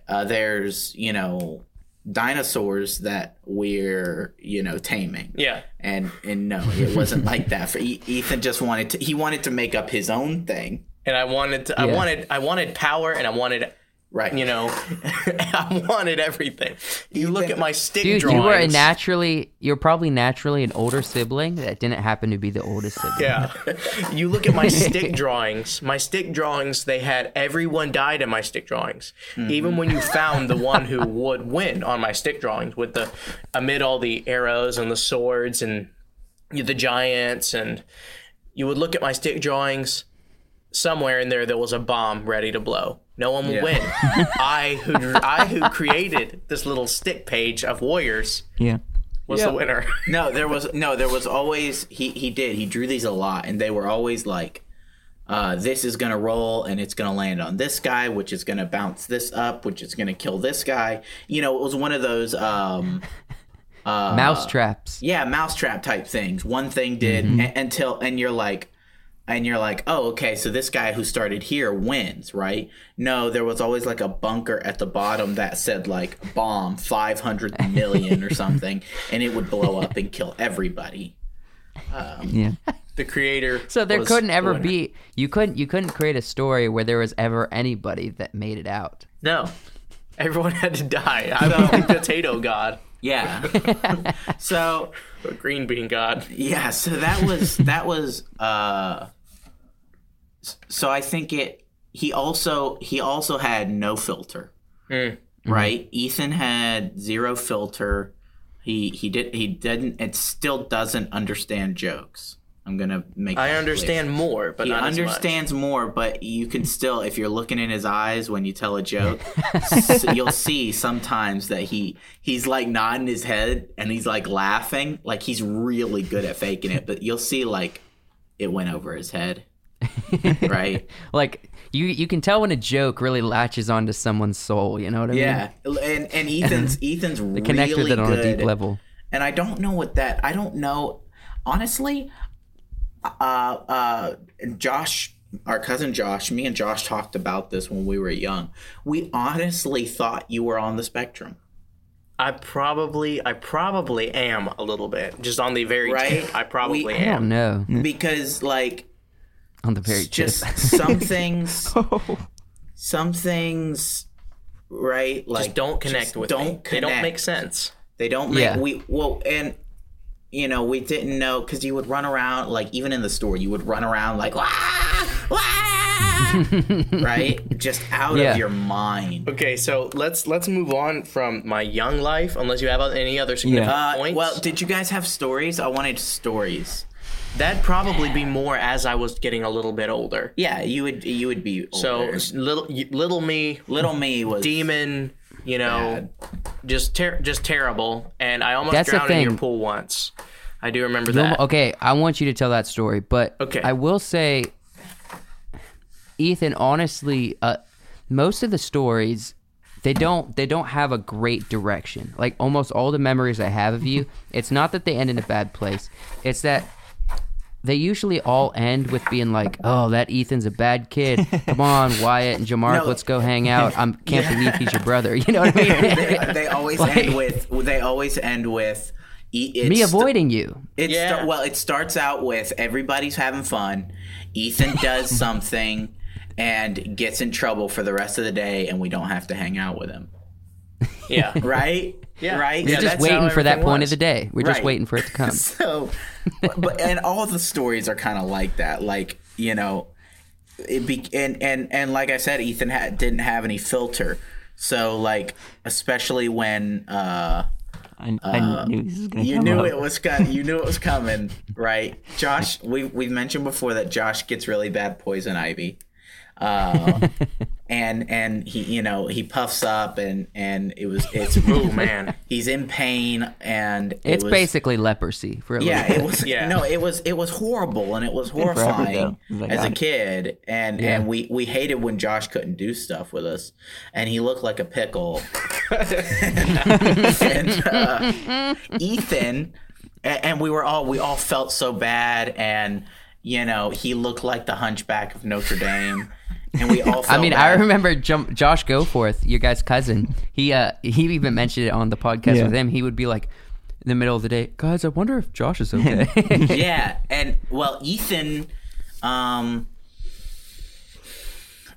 F: uh, there's you know dinosaurs that we're you know taming.
G: yeah,
F: And and no, it wasn't like that. For E- Ethan, just wanted to he wanted to make up his own thing,
G: and I wanted. To, I wanted. I wanted power, and I wanted.
F: Right?
G: You know, <laughs> I wanted everything. You look at my stick
E: Dude,
G: drawings.
E: you were a naturally, you're probably naturally an older sibling that didn't happen to be the oldest sibling.
G: Yeah. <laughs> you look at my <laughs> stick drawings. My stick drawings, they had everyone died in my stick drawings. Even when you found the one who would win on my stick drawings with the amid all the arrows and the swords and the giants and you would look at my stick drawings somewhere in there there was a bomb ready to blow. No one will
F: Yeah.
G: win. <laughs> I who I who created this little stick page of warriors
D: Yeah.
G: was the winner. <laughs>
F: No, there was no, there was always he he did. He drew these a lot and they were always like uh, this is gonna roll and it's gonna land on this guy, which is gonna bounce this up, which is gonna kill this guy. You know, it was one of those um
E: Mouse traps.
F: yeah, mousetrap type things. One thing did a- until and you're like and you're like, "Oh, okay, so this guy who started here wins, right?" No, there was always like a bunker at the bottom that said like bomb 500 million or something <laughs> and it would blow up and kill everybody.
D: Yeah.
G: the creator. <laughs>
E: So there couldn't ever
G: the
E: be you couldn't you couldn't create a story where there was ever anybody that made it out.
G: no. Everyone had to die. <laughs> I'm the potato god,
F: Yeah. so
G: or green bean god.
F: yeah, so that was that was uh so I think it he also he also had no filter. Mm. Mm-hmm. Right? Ethan had zero filter. He he did he didn't it still doesn't understand jokes. I'm going to make
G: I
F: that clear.
G: understand more, but
F: he
G: not as much.
F: understands more, but you can still, if you're looking in his eyes when you tell a joke, <laughs> s- you'll see sometimes that he he's like nodding his head and he's like laughing, like he's really good at faking it. But you'll see like it went over his head, <laughs> right?
E: Like you you can tell when a joke really latches onto someone's soul, you know what I mean?
F: Yeah, and and <laughs> Ethan's Ethan's
E: They connect
F: really
E: with it on a
F: good.
E: deep level.
F: and I don't know what that. I don't know. Honestly, uh, uh, Josh, our cousin Josh, me and Josh talked about this when we were young. We honestly thought you were on the spectrum,
G: I probably, I probably am a little bit, just on the very
F: Right?
G: tip. I probably
F: We-
E: I
G: am.
E: don't know.
F: because like
E: On the very
F: just
E: tip.
F: some <laughs> things, <laughs> oh. some things, right? Like
G: Just don't connect
F: just
G: with
F: don't
G: me. They don't make sense.
F: They don't make
E: Yeah.
F: we well and you know we didn't know because you would run around like even in the store you would run around like wah, wah, <laughs> right just out
E: Yeah.
F: of your mind.
G: Okay, so let's let's move on from my young life, unless you have any other significant
F: Uh,
G: points.
F: well, did you guys have stories? I wanted stories.
G: That'd probably be more as I was getting a little bit older.
F: Yeah, you would you would be
G: So little little me,
F: little me was
G: demon, you know, just ter- just terrible, and I almost
E: That's
G: drowned in your pool once. I do remember
E: You'll-
G: that.
E: okay, I want you to tell that story, but
G: Okay.
E: I will say, Ethan, honestly, uh, most of the stories they don't they don't have a great direction. Like almost all the memories I have of you, it's not that they end in a bad place. It's that they usually all end with being like, "Oh, that Ethan's a bad kid. Come on, Wyatt and Jamark,
F: No.
E: let's go hang out. I <laughs> can't believe he's your brother." <laughs> You know what I mean?
F: they, they always
E: Like-
F: end with they always end with
E: Me avoiding you.
F: It
G: Yeah.
F: sta- well, it starts out with everybody's having fun. Ethan does <laughs> something and gets in trouble for the rest of the day, and we don't have to hang out with him.
G: yeah,
F: Right?
G: Yeah.
F: Right?
E: We're
G: Yeah,
E: just waiting for that point
G: was.
E: of the day. We're just
F: Right.
E: waiting for it to come. <laughs>
F: So, but, but and all the stories are kind of like that. Like you know, it be and and and like I said, Ethan had, didn't have any filter. So like, especially when uh,
D: I, I knew this was gonna
F: you
D: come
F: knew
D: up.
F: it was coming, you knew it was <laughs> coming, right? Josh, we we've mentioned before that Josh gets really bad poison ivy. Uh, and and he you know he puffs up and and it was it's <laughs>
G: Oh man.
F: he's in pain and it
E: It's
F: was-
E: basically leprosy for a
F: yeah,
E: little
F: it was
G: Yeah.
F: no, it was it was horrible and it was horrifying
D: though. Like,
F: as a kid, and and we we hated when Josh couldn't do stuff with us, and he looked like a pickle. <laughs> and uh, Ethan, and we were all we all felt so bad, and you know he looked like the Hunchback of Notre Dame, and we all. <laughs>
E: I
F: Felt
E: mean, I remember Jum- Josh Goforth, your guy's cousin. He uh he even mentioned it on the podcast
D: Yeah.
E: with him. He would be like, in the middle of the day, guys, I wonder if Josh is okay. <laughs> <laughs>
F: yeah, and well, Ethan, um,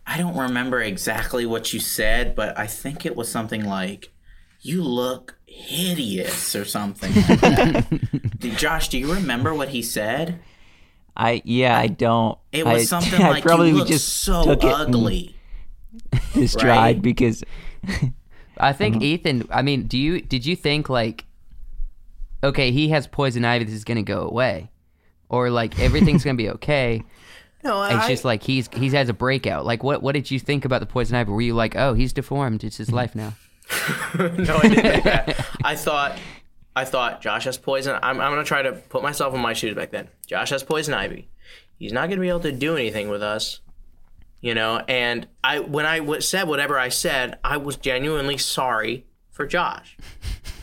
F: I don't remember exactly what you said, but I think it was something like, "You look hideous" or something. Like that. Did- Josh, do you remember what he said?
D: I yeah, I don't.
F: It was
D: I, <laughs>
F: something
D: I
F: like,
D: probably
F: "You look
D: just
F: so
D: took it and
F: ugly." <laughs>
D: Just
F: right?
D: tried because
E: I think uh-huh. Ethan. I mean, do you did you think like, okay, he has poison ivy. This is gonna go away, or like everything's gonna be <laughs> okay.
F: No,
E: It's just like he's he's has a breakout. Like, what what did you think about the poison ivy? Were you like, oh, he's deformed. It's his life now.
G: no, I didn't. I thought, I thought Josh has poison. I'm, I'm gonna try to put myself in my shoes back then. Josh has poison ivy. He's not gonna be able to do anything with us, you know. And I, when I w- said whatever I said, I was genuinely sorry for Josh.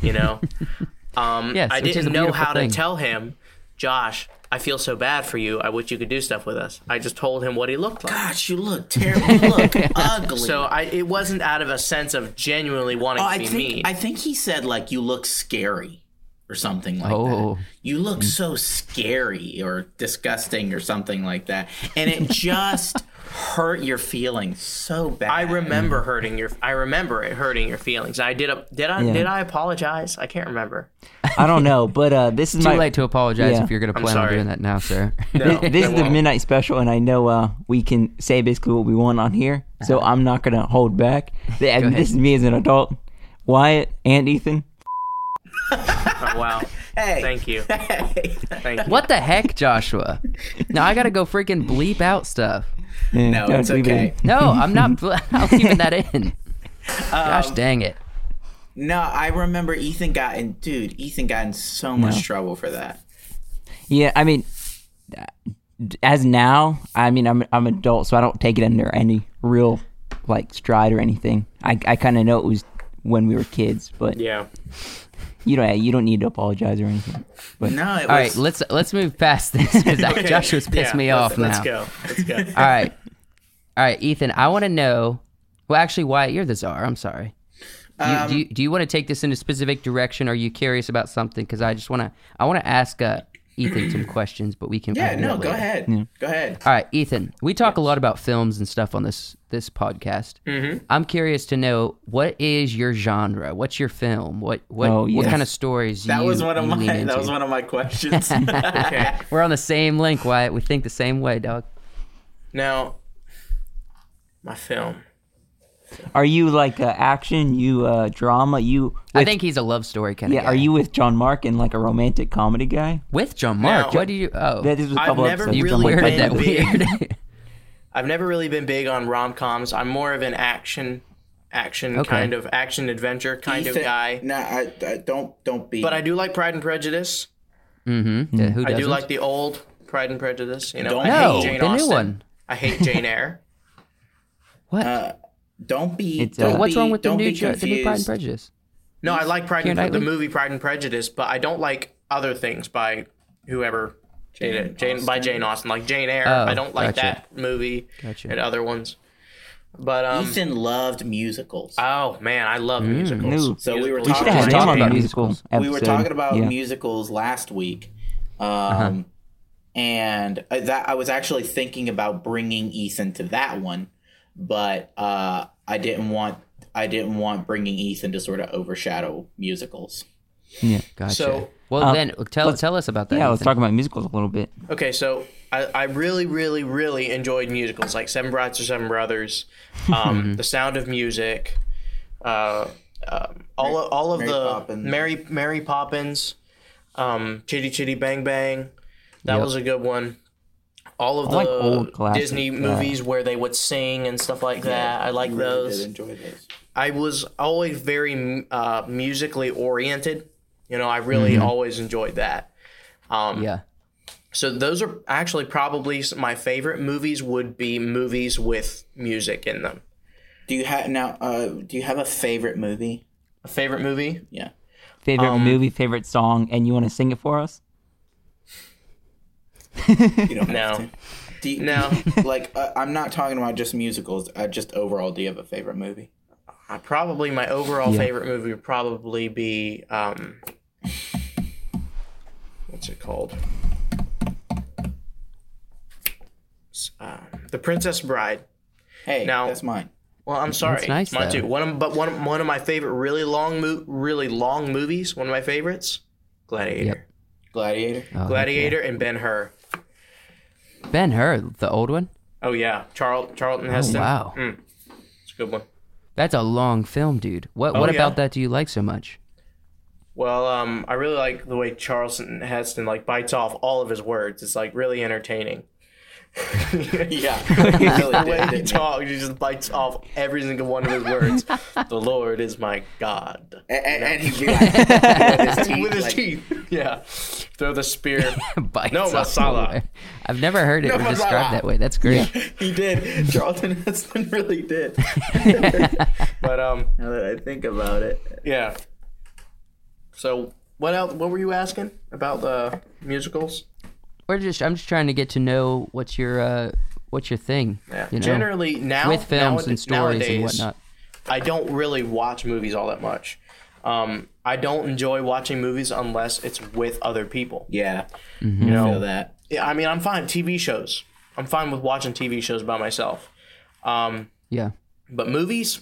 G: You know, <laughs> um,
E: Yes,
G: I didn't know how
E: thing.
G: to tell him, Josh. I feel so bad for you. I wish you could do stuff with us. I just told him what he looked like.
F: gosh, you look terrible. You look <laughs> ugly.
G: So I, it wasn't out of a sense of genuinely wanting
F: Oh,
G: to
F: I
G: be
F: think
G: mean.
F: I think he said like you look scary. or something like
E: Oh.
F: that. You look so scary or disgusting or something like that. And it <laughs> just hurt your feelings so bad.
G: I remember hurting your. I remember it hurting your feelings. I did. A, did I?
D: Yeah.
G: Did I apologize? I can't remember.
D: I don't know, but uh, this is
E: Too
D: my
E: late to apologize
D: Yeah.
E: if you're going to plan on doing that now, sir. <laughs>
G: No,
D: this
G: I
D: is the
G: won't.
D: midnight special, and I know uh, we can say basically what we want on here, so I'm not gonna hold back. <laughs> Th-
E: ahead.
D: this is me as an adult, Wyatt and Ethan. <laughs>
G: Oh wow.
F: Hey.
G: Thank you. Thank you.
E: what the heck, Joshua? Now I got to go freaking bleep out stuff.
D: Yeah,
F: No, it's
D: leave it
F: okay.
E: No, I'm not. bl- <laughs> I'm leaving that in. Gosh
F: Um,
E: dang it.
F: No, I remember Ethan got in dude, Ethan got in so much
D: No.
F: trouble for that.
D: Yeah, I mean, as now, I mean, I'm I'm adult, so I don't take it under any real like stride or anything. I I kind of know it was when we were kids, but
G: Yeah.
D: you don't you don't need to apologize or anything. But
F: No, it was
E: All right, let's let's move past this because <laughs> Joshua's pissed
G: Yeah,
E: me
G: let's-
E: off now.
G: Let's go. Let's go.
E: All right, all right, Ethan. I want to know. Well, actually, Wyatt, you're the czar. I'm sorry. Do you,
F: Um,
E: do you, do you want to take this in a specific direction? Or are you curious about something? Because I just want to I want to ask uh, Ethan some <clears throat> questions, but we can. I
F: Yeah, no, go
E: later.
F: ahead. Go ahead.
E: All right, Ethan. We talk a lot about films and stuff on this this podcast. Mm-hmm. I'm curious to know what is your genre? What's your film? What what
D: Oh,
E: what
D: yeah.
E: kind of stories?
F: That
E: you,
F: was one of my that
E: into?
F: was one of my questions. <laughs>
G: Okay.
E: We're on the same link, Wyatt. We think the same way, dog.
G: Now, my film.
D: are you like uh, action? You uh, drama? You?
E: I think he's a love story kind of
D: Yeah, are you with John Mark and like a romantic comedy guy?
E: with John Mark?
G: Now-
E: what do you? Oh,
D: That is a
G: I've
D: couple
G: never
D: episodes.
E: you
G: really
D: John Mark
E: weirded that
G: been
E: weird. <laughs> <laughs>
G: I've never really been big on rom coms. I'm more of an action, action
E: Okay.
G: kind of action adventure kind of guy.
F: No, I, I don't don't be.
G: But I do like Pride and Prejudice.
E: mm-hmm. Yeah, who
G: I
E: doesn't?
G: do like the old Pride and Prejudice. You know,
F: Don't
G: I
E: no,
G: Jane
E: the
G: Austen.
E: new one.
G: I hate Jane Eyre. <laughs>
E: What?
F: Uh, don't be.
D: It's,
F: don't
D: uh,
E: What's
F: be-
E: wrong with the
F: don't
E: new
F: be
E: the new Pride and. Prejudice?
G: No, I like Pride
E: Keira
G: and Pre- the movie Pride and Prejudice, but I don't like other things by whoever Jane,
F: Jane
G: Jane by Jane Austen, like Jane Eyre.
E: Oh,
G: I don't like
E: gotcha.
G: that movie
E: Gotcha.
G: and other ones. But um,
F: Ethan loved musicals.
G: oh man, I love
E: Mm.
G: musicals.
D: Ooh.
F: So we were
G: Musicals
D: We
G: are
D: should
F: talking
D: have
G: great.
D: him
E: talk
D: on the
E: about musicals.
D: episode.
F: we were talking about
D: yeah.
F: musicals last week, um,
E: Uh-huh.
F: and I- that I was actually thinking about bringing Ethan to that one, but uh, I didn't want I didn't want bringing Ethan to sort of overshadow musicals.
D: Yeah.
E: Gotcha.
G: So-
E: well,
D: Um,
E: then tell
D: let's-
E: tell us about that.
D: Yeah, let's talk about musicals a little bit.
G: Okay, so I, I really, really, really enjoyed musicals like Seven Brides or Seven Brothers, <laughs>
F: Mm-hmm.
G: um, The Sound of Music, uh, um, all of, all of
F: Mary
G: the
F: Poppins.
G: Mary Mary Poppins, um, Chitty Chitty Bang Bang, that
E: Yep.
G: was a good one. All of
D: I
G: the
D: like old classics,
G: Disney
D: yeah.
G: movies where they would sing and stuff like that. I like
F: Really
G: those.
F: Did enjoy those.
G: I was always very uh, musically oriented. You know, I really
F: Mm-hmm.
G: always enjoyed that. Um,
E: Yeah.
G: so those are actually probably my favorite movies. Would be movies with music in them.
F: Do you have now? Uh, do you have a favorite movie?
G: A favorite movie?
F: Yeah.
D: Favorite
G: Um,
D: movie, favorite song, and you want to sing it for us?
F: You don't
G: No.
F: have to. <laughs> You,
G: No. <laughs>
F: like uh, I'm not talking about just musicals. Uh, just overall, do you have a favorite movie?
G: Uh, probably my overall
D: Yeah.
G: favorite movie would probably be um, what's it called? Uh, the Princess Bride.
F: Hey,
G: Now-
F: that's mine.
G: Well, I'm sorry,
E: That's nice,
G: mine
E: though.
G: too. One of, but one one of my favorite really long mo- really long movies. One of my favorites, Gladiator.
E: Yep.
F: Gladiator.
E: Oh, heck
G: Gladiator and Ben Hur.
E: Ben Hur, the old one.
G: Oh yeah, Charl- Charlton Heston.
E: wow.
G: Mm. it's a good one.
E: That's a long film, dude. What
G: Oh,
E: what
G: yeah.
E: about that do you like so much?
G: Well, um, I really like the way Charlton Heston like bites off all of his words. It's like really entertaining. <laughs>
F: Yeah, <laughs> he really
G: the way he
F: didn't he?
G: talks, he just bites off every single one of his words. the Lord is my God.
F: And, and, and he'd be like, with his <laughs> teeth,
G: With his
F: like,
G: teeth, yeah. Throw the spear.
E: Bites
G: No, Messala.
E: the. I've never heard it
F: No,
E: described that way. That's great.
F: He did. Charlton Heston really did.
G: But um,
F: now that I think about it,
G: yeah. So what else? What were you asking about the musicals?
E: We're just I'm just trying to get to know what's your uh what's your thing.
G: Yeah.
E: You know?
G: Generally now
E: with films
G: nowad-
E: and stories and
G: nowadays,
E: whatnot.
G: I don't really watch movies all that much. Um, I don't enjoy watching movies unless it's with other people.
F: Yeah,
G: You
F: I
G: know,
F: feel that.
G: Yeah, I mean, I'm fine. TV shows. I'm fine with watching TV shows by myself. Um,
E: Yeah.
G: but movies,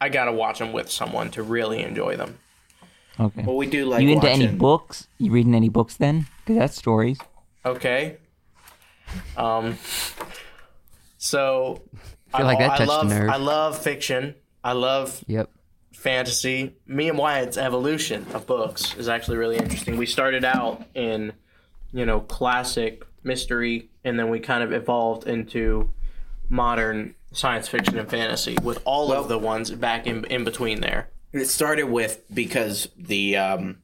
G: I gotta watch them with someone to really enjoy them.
D: Okay.
F: Well, we do like
D: you into
F: watching.
D: any books? You reading any books then? Because that's stories.
G: Okay. Um. So, I,
E: feel like that
G: I
E: touched a
G: love
E: nerve.
G: I love fiction. I love
E: Yep.
G: fantasy. Me and Wyatt's evolution of books is actually really interesting. We started out in, you know, classic mystery, and then we kind of evolved into modern science fiction and fantasy with all of the ones back in in between there.
F: It started with because the um,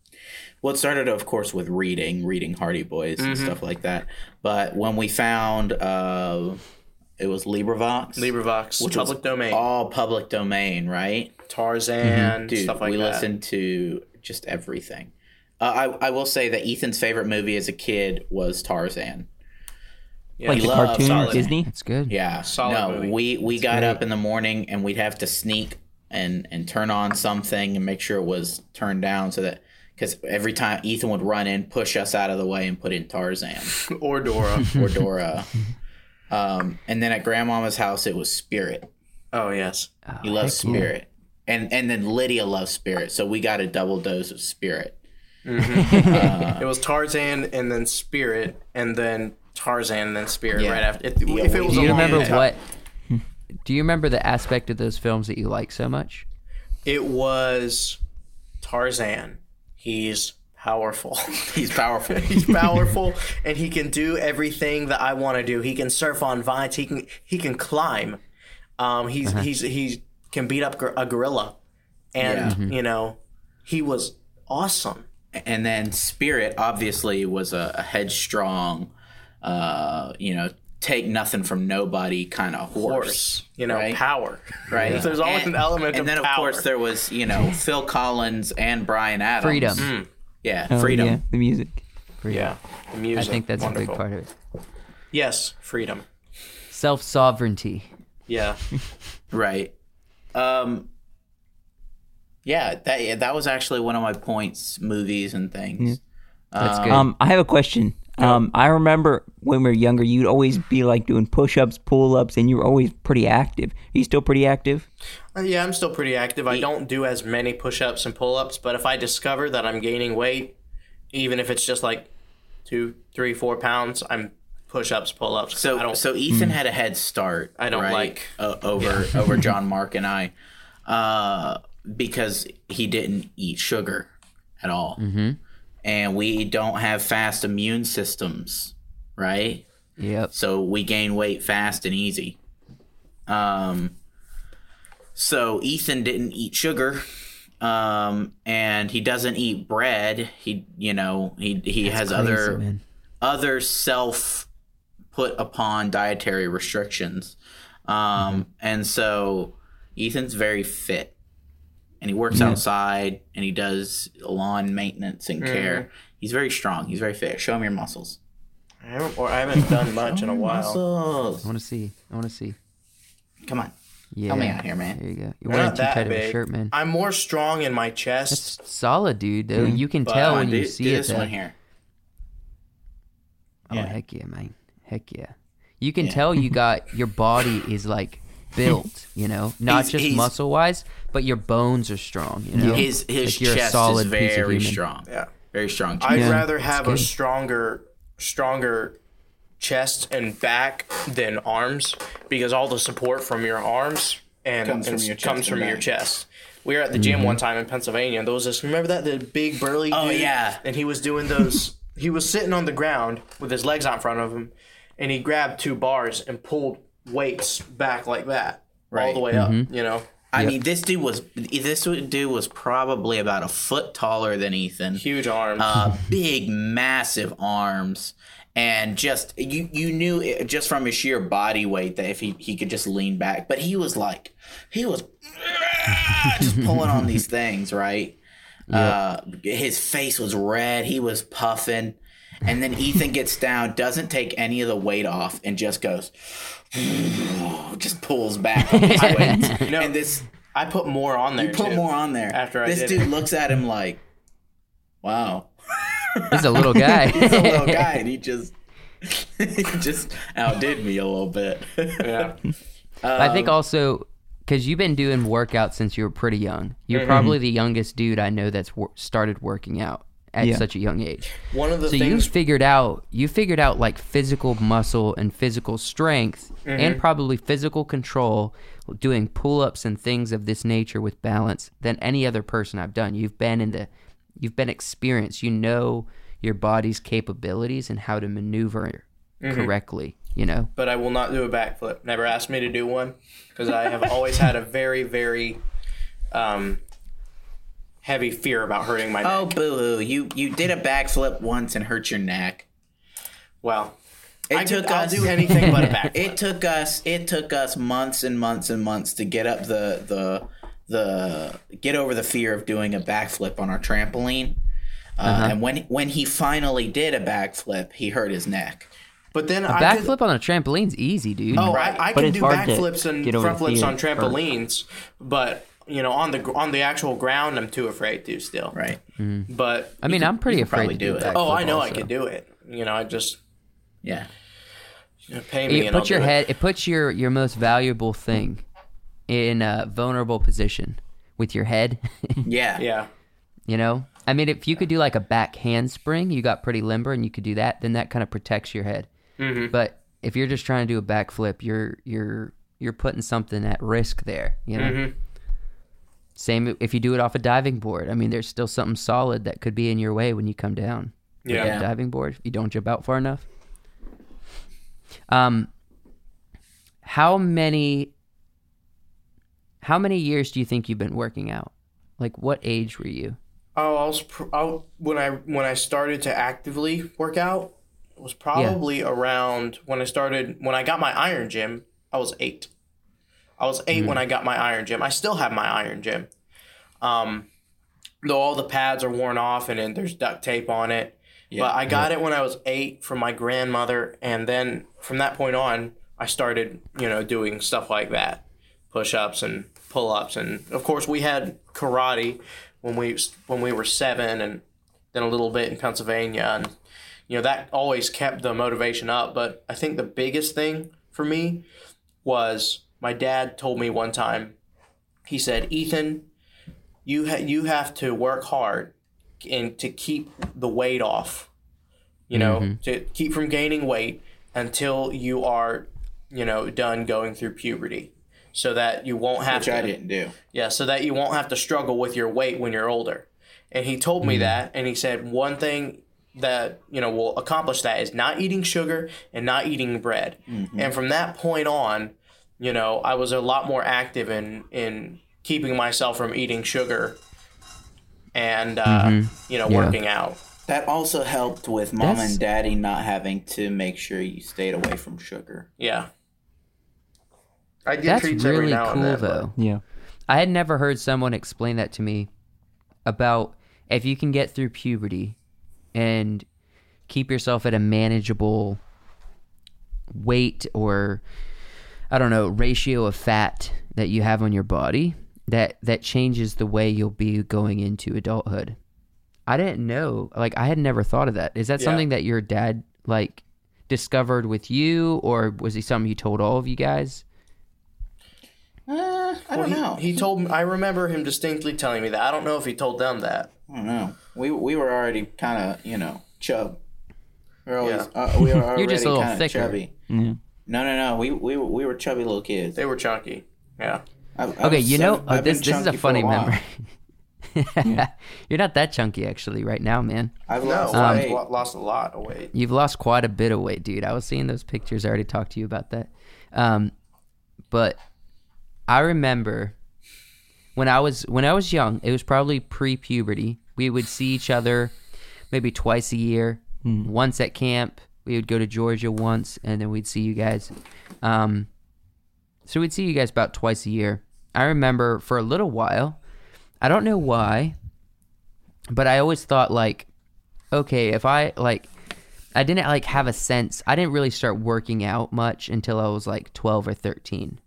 F: well, it started of course with reading, reading Hardy Boys and
G: Mm-hmm.
F: stuff like that. But when we found uh, it was LibriVox,
G: LibriVox,
F: which
G: public
F: was
G: domain,
F: all public domain, right?
G: Tarzan,
F: Dude,
G: stuff like
F: we
G: that.
F: We listened to just everything. Uh, I I will say that Ethan's favorite movie as a kid was Tarzan.
G: Yeah,
D: Like
F: He
D: the
F: loves
D: cartoon
F: solid.
D: Disney?
E: It's good.
F: Yeah,
G: Solid
F: no,
G: movie.
F: we we got
E: great.
F: up in the morning and we'd have to sneak and and turn on something and make sure it was turned down so that because every time Ethan would run in, push us out of the way and put in Tarzan <laughs>
G: or Dora. <laughs>
F: or Dora. um, and then at Grandmama's house, it was Spirit.
G: oh yes.
F: He loves
E: heck yeah.
F: Spirit, and and then Lydia loves Spirit, so we got a double dose of Spirit. <laughs>
G: It was Tarzan and then Spirit and then Tarzan and then Spirit
F: Yeah.
G: right after. If,
F: Yeah,
G: if it
F: we-
G: was
E: Do you remember
G: time-
E: what? Do you remember the aspect of those films that you like so much?
G: It was Tarzan. He's powerful. <laughs>
F: He's powerful. <laughs>
G: He's powerful and he can do everything that I want to do. He can surf on vines. He can he can climb. Um, he's he's he can beat up a gorilla, and you know he was awesome.
F: and then Spirit obviously was a, a headstrong, uh, you know, take nothing from nobody kind of horse,
G: Horse, you know,
F: right?
G: power.
F: right?
G: There's always
F: And-
G: an element of
F: and
G: of
F: then of
G: power.
F: course there was you know Phil Collins and Bryan Adams.
E: Freedom.
F: yeah,
D: Oh,
F: freedom.
D: Yeah, the music.
G: yeah, the music.
E: I think that's
G: wonderful.
E: a big part of it.
G: Yes, freedom.
E: Self sovereignty.
G: Yeah. <laughs>
F: Right. Um. Yeah, that yeah, that was actually one of my points. Movies and things.
E: That's good.
D: Um, I have a question. Um, I remember when we were younger, you'd always be like doing push-ups, pull-ups, and you were always pretty active. Are you still pretty active?
G: Uh, Yeah, I'm still pretty active. I don't do as many push-ups and pull-ups, but if I discover that I'm gaining weight, even if it's just like two, three, four pounds, I'm push-ups, pull-ups.
F: So
G: I don't.
F: so Ethan had a head start.
G: I don't
F: right,
G: like-
F: uh, over <laughs> over John <laughs> Mark and I, uh, because he didn't eat sugar at all, mm-hmm. And we don't have fast immune systems, right?
E: Yep.
F: So we gain weight fast and easy. Um, so Ethan didn't eat sugar, um, and he doesn't eat bread. He, you know, he he has other
E: man.
F: other self put upon dietary restrictions. Um,
E: Mm-hmm.
F: and so Ethan's very fit and he works outside and he does lawn maintenance and care.
E: Mm-hmm.
F: He's very strong. He's very fit. Show him your muscles.
G: I haven't, or I haven't done much in a while.
F: Muscles.
E: I want to see. I want to see.
F: Come on.
E: Yeah.
F: Help me out here, man.
E: There you go. You're wearing
G: not
E: too
G: that
E: tight of a
G: big.
E: shirt, man.
G: I'm more strong in my chest.
E: It's solid, dude. Though you can tell when
F: do,
E: you
F: do
E: see it.
F: this
E: though.
F: one here.
E: Oh
F: Yeah.
E: heck yeah, man. Heck yeah. You can tell you got your body is like built, <laughs> you know, not
F: He's-
E: just
F: he's-
E: muscle wise, but your bones are strong. You know,
F: His his
E: Like you're a
F: chest
E: solid
F: is very strong.
G: Yeah.
F: Very strong.
G: I'd
E: Yeah,
G: rather
E: that's
G: have a stronger, stronger chest and back than arms because all the support from your arms and
F: Comes from your chest
G: comes
F: and
G: from your chest. We were at the gym mm-hmm. one time in Pennsylvania, and there was this. Remember that the big burly oh, dude?
F: Oh, yeah.
G: And he was doing those. he was sitting on the ground with his legs out in front of him, and he grabbed two bars and pulled weights back like that, all the way up. You know,
F: I mean, this dude was this dude was probably about a foot taller than Ethan.
G: huge arms.
F: uh, big, massive arms, and just you you knew it, just from his sheer body weight that if he he could just lean back, but he was like he was <laughs> just pulling on these things, right? Uh, his face was red. He was puffing. And then Ethan gets down, doesn't take any of the weight off, and just goes, just pulls back on his <laughs> weights. And this,
G: I put more on there.
F: You put
G: too.
F: more on there.
G: After I
F: this
G: did
F: dude
G: it.
F: looks at him like, "Wow,
E: He's a little guy. <laughs>
F: he's a little guy," and he <laughs> just he just outdid me a little bit.
G: Yeah.
E: I think
F: Um,
E: also because you've been doing workouts since you were pretty young. You're
G: Mm-hmm.
E: probably the youngest dude I know that's wor- started working out at
D: Yeah.
E: such a young age.
G: One of the
E: so you
G: things.
E: figured out you figured out like physical muscle and physical strength
G: Mm-hmm.
E: and probably physical control doing pull-ups and things of this nature with balance than any other person I've done. You've been in the you've been experienced. You know your body's capabilities and how to maneuver
G: Mm-hmm.
E: correctly, you know.
G: but I will not do a backflip. Never asked me to do one because I have always had a very, very um, heavy fear about hurting my neck.
F: oh, boo hoo! You you did a backflip once and hurt your neck.
G: Well,
F: It
G: I
F: took
G: could, I'll do anything but a <laughs> backflip.
F: It took us. It took us months and months and months to get up the the the get over the fear of doing a backflip on our trampoline. Uh, And when when he finally did a backflip, he hurt his neck.
G: but then
E: A
G: I could,
E: backflip on a trampoline's easy, dude.
G: Oh,
F: Right.
G: I, I can do backflips and
D: get
G: front flips
D: fear
G: on
D: first.
G: trampolines, but you know, on the on the actual ground, I'm too afraid to still.
F: Right.
G: But
E: I mean, I'm pretty afraid to do
F: do it.
E: it.
G: oh, I know I could do it. You know, I just
F: Yeah.
G: you know, pay me.
E: It
G: and I'll
E: puts your
G: do it.
E: head. It puts your your most valuable thing in a vulnerable position with your head. <laughs>
F: Yeah.
G: Yeah.
E: you know, I mean, if you could do like a back handspring, you got pretty limber, and you could do that. Then that kind of protects your head.
G: Mm-hmm.
E: But if you're just trying to do a backflip, you're you're you're putting something at risk there. You know.
G: Mm-hmm.
E: Same if you do it off a diving board. I mean, there's still something solid that could be in your way when you come down. with
G: Yeah.
E: diving board if you don't jump out far enough. Um, how many? How many years do you think you've been working out? Like, what age were you?
G: Oh, I was pr- I, when I when I started to actively work out it was probably around when I started when I got my iron gym. I was eight. I was 8 when I got my iron gym. I still have my iron gym. Um, though all the pads are worn off and then there's duct tape on it. but I got it when I was eight from my grandmother, and then from that point on, I started you know doing stuff like that, push ups and pull ups, and of course we had karate when we when we were seven, and then a little bit in Pennsylvania, and you know that always kept the motivation up. But I think the biggest thing for me was my dad told me one time. He said, "Ethan, you ha- you have to work hard and to keep the weight off. You know, mm-hmm. to keep from gaining weight until you are, you know, done going through puberty." So that you won't have
F: Which
G: to
F: I didn't do.
G: yeah, so that you won't have to struggle with your weight when you're older. And he told me mm-hmm. that, and he said one thing that you know will accomplish that is not eating sugar and not eating bread. Mm-hmm. And from that point on, you know, I was a lot more active in in keeping myself from eating sugar and uh, you know
E: Yeah.
G: working out.
F: That also helped with mom
E: That's-
F: and daddy not having to make sure you stayed away from sugar.
G: Yeah. I get
E: That's
G: treats every
E: really
G: now
E: cool,
G: and then, but-
E: though.
D: Yeah.
E: I had never heard someone explain that to me about if you can get through puberty and keep yourself at a manageable weight or I don't know ratio of fat that you have on your body that that changes the way you'll be going into adulthood. I didn't know like I had never thought of that. Is that
G: Yeah.
E: something that your dad like discovered with you or was he something he told all of you guys?
F: Uh, I don't
G: Well,
F: know.
G: he, he told me. I remember him distinctly telling me that. I don't know if he told them that.
F: I don't know. We we were already kind of you know chub. We were always uh, we were already <laughs>
E: You're just a little
F: kinda
E: thicker.
F: chubby.
D: Yeah.
F: No, no, no. We we were- we were chubby little kids.
G: They were chunky. Yeah.
F: I've-
E: Okay, you know uh, this. This is a funny
F: while.
E: memory. <laughs> You're not that chunky actually right now, man.
F: I've
G: No,
F: lost
G: I've lost a lot of weight.
E: You've lost quite a bit of weight, dude. I was seeing those pictures. I already talked to you about that. Um, but I remember when I was when I was young. It was probably pre-puberty. We would see each other maybe twice a year. Once at camp, we would go to Georgia once, and then we'd see you guys. Um, so we'd see you guys about twice a year. I remember for a little while. I don't know why, but I always thought like, okay, if I like, I didn't like have a sense. I didn't really start working out much until I was like twelve or 13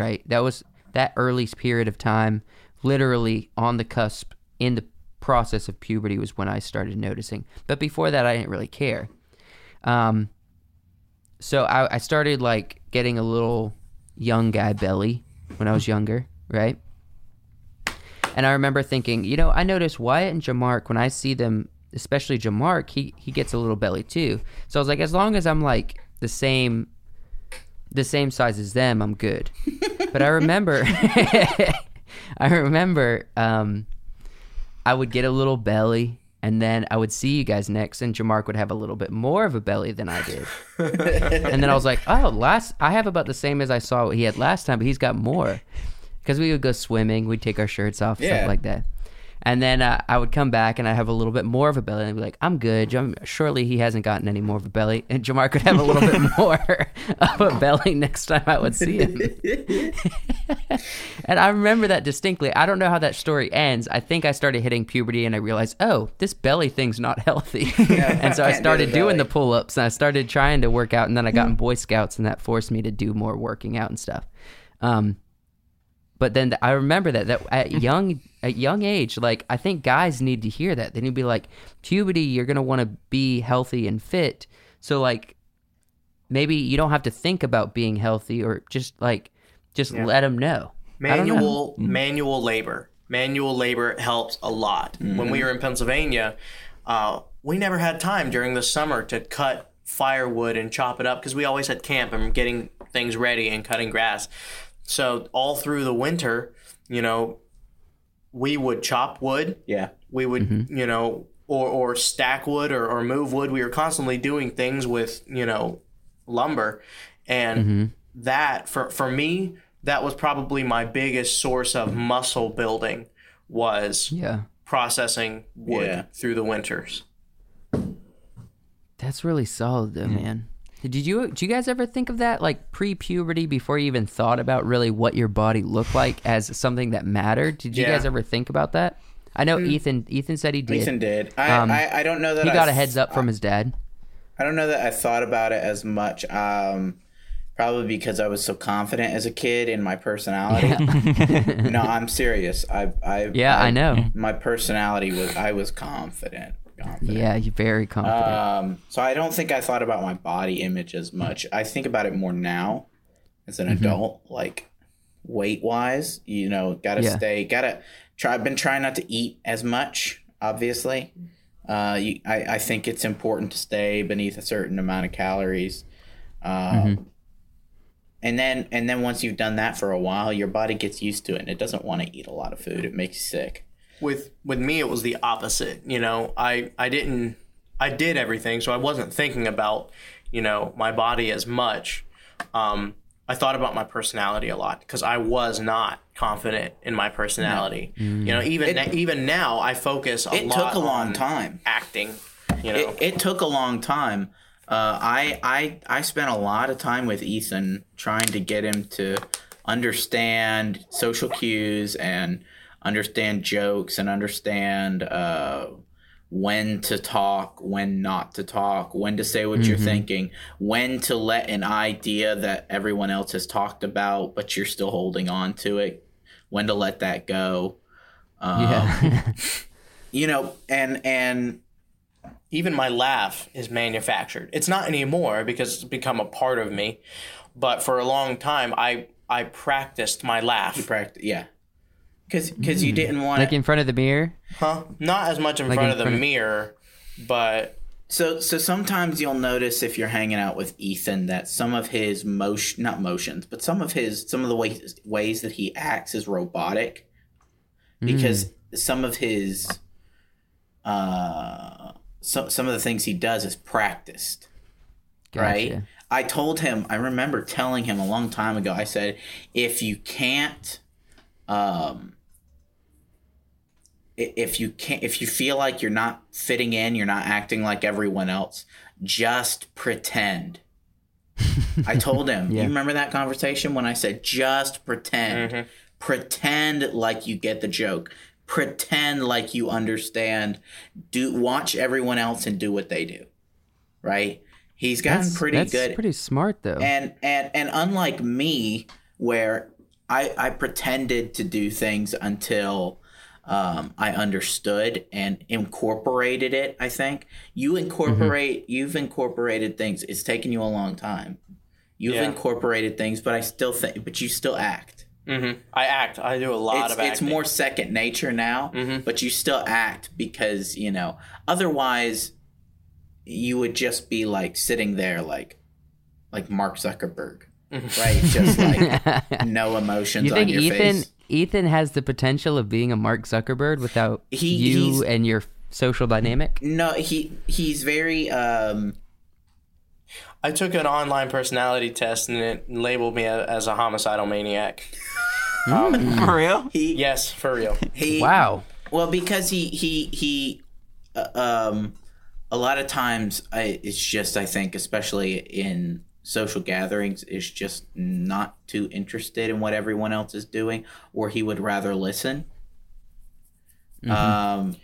E: Right. That was that early period of time, literally on the cusp, in the process of puberty, was when I started noticing. But before that, I didn't really care. Um, so I, I started like getting a little young guy belly when I was younger, right? And I remember thinking, you know, I notice Wyatt and Jamark when I see them, especially Jamark, he he gets a little belly too. So I was like, as long as I'm like the same, the same size as them, I'm good. but I remember, <laughs> I remember, um, I would get a little belly. And then I would see you guys next, and Jamark would have a little bit more of a belly than I did. <laughs> and then I was like, "Oh, last I have about the same as I saw what he had last time, but he's got more." Because we would go swimming, we'd take our shirts off,
F: Yeah.
E: stuff like that. And then uh, I would come back and I have a little bit more of a belly, and I'd be like, "I'm good." Surely he hasn't gotten any more of a belly, and Jamar could have a little bit <laughs> more <laughs> of a belly next time I would see him. And I remember that distinctly. I don't know how that story ends. I think I started hitting puberty, and I realized, oh, this belly thing's not <laughs> healthy. <laughs> and so I
F: can't do
E: started
F: the
E: doing the pull ups, and I started trying to work out, and then I got in Boy Scouts, and that forced me to do more working out and stuff. Um, but then I remember that that at young at young age, like I think guys need to hear that. They need to be like, puberty, you're gonna want to be healthy and fit. So like, maybe you don't have to think about being healthy, or just like, just let them know. Don't know.
G: manual manual labor. Manual labor helps a lot. When we mm-hmm. were in pennsylvania uh, we never had time during the summer to cut firewood and chop it up because we always had camp and getting things ready and cutting grass. So all through the winter you know we would chop wood.
F: Yeah.
G: we would mm-hmm. you know or, or stack wood or, or move wood. We were constantly doing things with you know lumber. And that for for me that was probably my biggest source of muscle building was
E: Yeah,
G: processing wood
F: Yeah.
G: through the winters
E: that's really solid though, man. Did you did you guys ever think of that like pre-puberty before you even thought about really what your body looked like as something that mattered? Did you
G: Yeah.
E: guys ever think about that? I know Ethan Ethan said he did.
F: Ethan did. I,
E: Um,
F: I, I don't know that
E: he
F: I
E: got a heads up from his dad.
F: I don't know that I thought about it as much. Um, probably because I was so confident as a kid in my personality. no, I'm serious. I, I,
E: Yeah, I know.
F: My personality was. I was confident. confident.
E: Yeah, you're very confident.
F: Um, so I don't think I thought about my body image as much. I think about it more now as an
E: Mm-hmm.
F: adult, like weight wise. You know, gotta
E: Yeah.
F: stay, gotta try. I've been trying not to eat as much, obviously. Uh, you, I, I think it's important to stay beneath a certain amount of calories. Um,
E: Mm-hmm.
F: And then, and then once you've done that for a while, your body gets used to it, and it doesn't want to eat a lot of food. It makes you sick.
G: with with me it was the opposite you know i i didn't i did everything so i wasn't thinking about you know my body as much um i thought about my personality a lot because i was not confident in my personality you know even
F: It-
G: even now i focus a
F: It
G: lot
F: took a long
G: on
F: time.
G: acting you know
F: it, it took a long time. Uh, I I I spent a lot of time with Ethan trying to get him to understand social cues and understand jokes and understand uh, when to talk, when not to talk, when to say what you're thinking, when to let an idea that everyone else has talked about but you're still holding on to it, when to let that go. Um,
E: yeah. <laughs>
F: You know, and and
G: even my laugh is manufactured. It's not anymore because it's become a part of me. But for a long time, I I practiced my laugh.
F: practice yeah because because you didn't want
E: like
F: to
E: in front of the mirror.
G: Huh? Not as much in
E: Like
G: front
E: in
G: of the
E: front of-
G: mirror, but
F: so so sometimes you'll notice if you're hanging out with ethan that some of his motion not motions but some of his some of the ways ways that he acts is robotic because some of his uh some, some of the things he does is practiced right? I told him, I remember telling him a long time ago, I said, if you can't, um, if you can't, if you feel like you're not fitting in, you're not acting like everyone else, just pretend. <laughs> I told him,
E: Yeah.
F: you remember that conversation when I said, just pretend, pretend like you get the joke, pretend like you understand, do watch everyone else and do what they do, right? He's gotten
E: That's
F: pretty
E: that's
F: good
E: pretty smart though.
F: and and and unlike me where I I pretended to do things until um, I understood and incorporated it. I think you incorporate. You've incorporated things. It's taken you a long time. You've
G: Yeah.
F: incorporated things, but I still think. But you still act. Mm-hmm.
G: I act. I do a lot
F: It's,
G: of
F: it's more second nature now, mm-hmm. but you still act because you know. Otherwise, you would just be like sitting there, like like Mark Zuckerberg, mm-hmm. right? Just like <laughs> no emotions
E: You think
F: on your
E: Ethan
F: face.
E: Ethan has the potential of being a Mark Zuckerberg without
F: He-
E: you and your social dynamic?
F: No, he he's very um
G: I took an online personality test and it labeled me as a homicidal maniac. <laughs>
D: For real?
F: he
G: Yes, for real.
F: he
E: Wow.
F: Well, because he he he, uh, um, a lot of times I, it's just I think especially in social gatherings is just not too interested in what everyone else is doing, or he would rather listen. Um,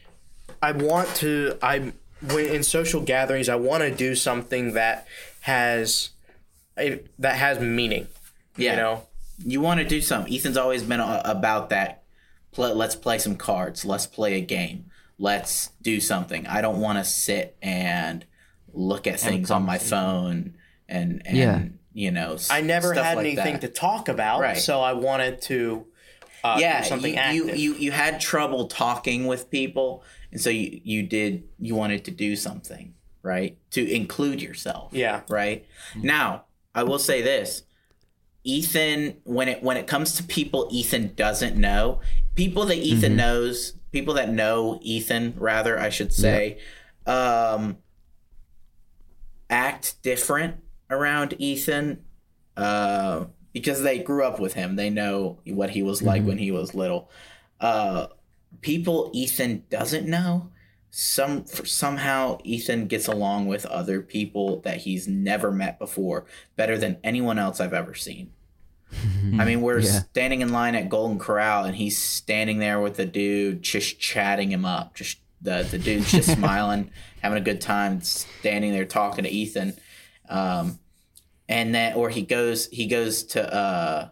G: I want to. I when in social gatherings, I want to do something that has a, that has meaning.
F: yeah,
G: You know,
F: you want to do something. Ethan's always been a- about that. Play, let's play some cards. Let's play a game. Let's do something. I don't want to sit and look at things on my phone and and
E: Yeah.
F: you know. s-
G: I never
F: stuff
G: had
F: like
G: anything
F: that.
G: to talk about,
F: Right.
G: so I wanted to. Uh,
F: yeah,
G: do something
F: you,
G: active.
F: you you you had trouble talking with people, and so you you did you wanted to do something right to include yourself.
G: Yeah.
F: Right now, I will say this: Ethan, when it when it comes to people Ethan doesn't know, people that Ethan knows, people that know Ethan, rather I should say, um, act different around Ethan uh, because they grew up with him. They know what he was like when he was little. Uh, people Ethan doesn't know. Some somehow Ethan gets along with other people that he's never met before better than anyone else I've ever seen. I mean, we're
E: Yeah.
F: standing in line at Golden Corral, and he's standing there with the dude, just chatting him up. Just the the dude's just <laughs> smiling, having a good time, standing there talking to Ethan. Um, and then, or he goes he goes to uh,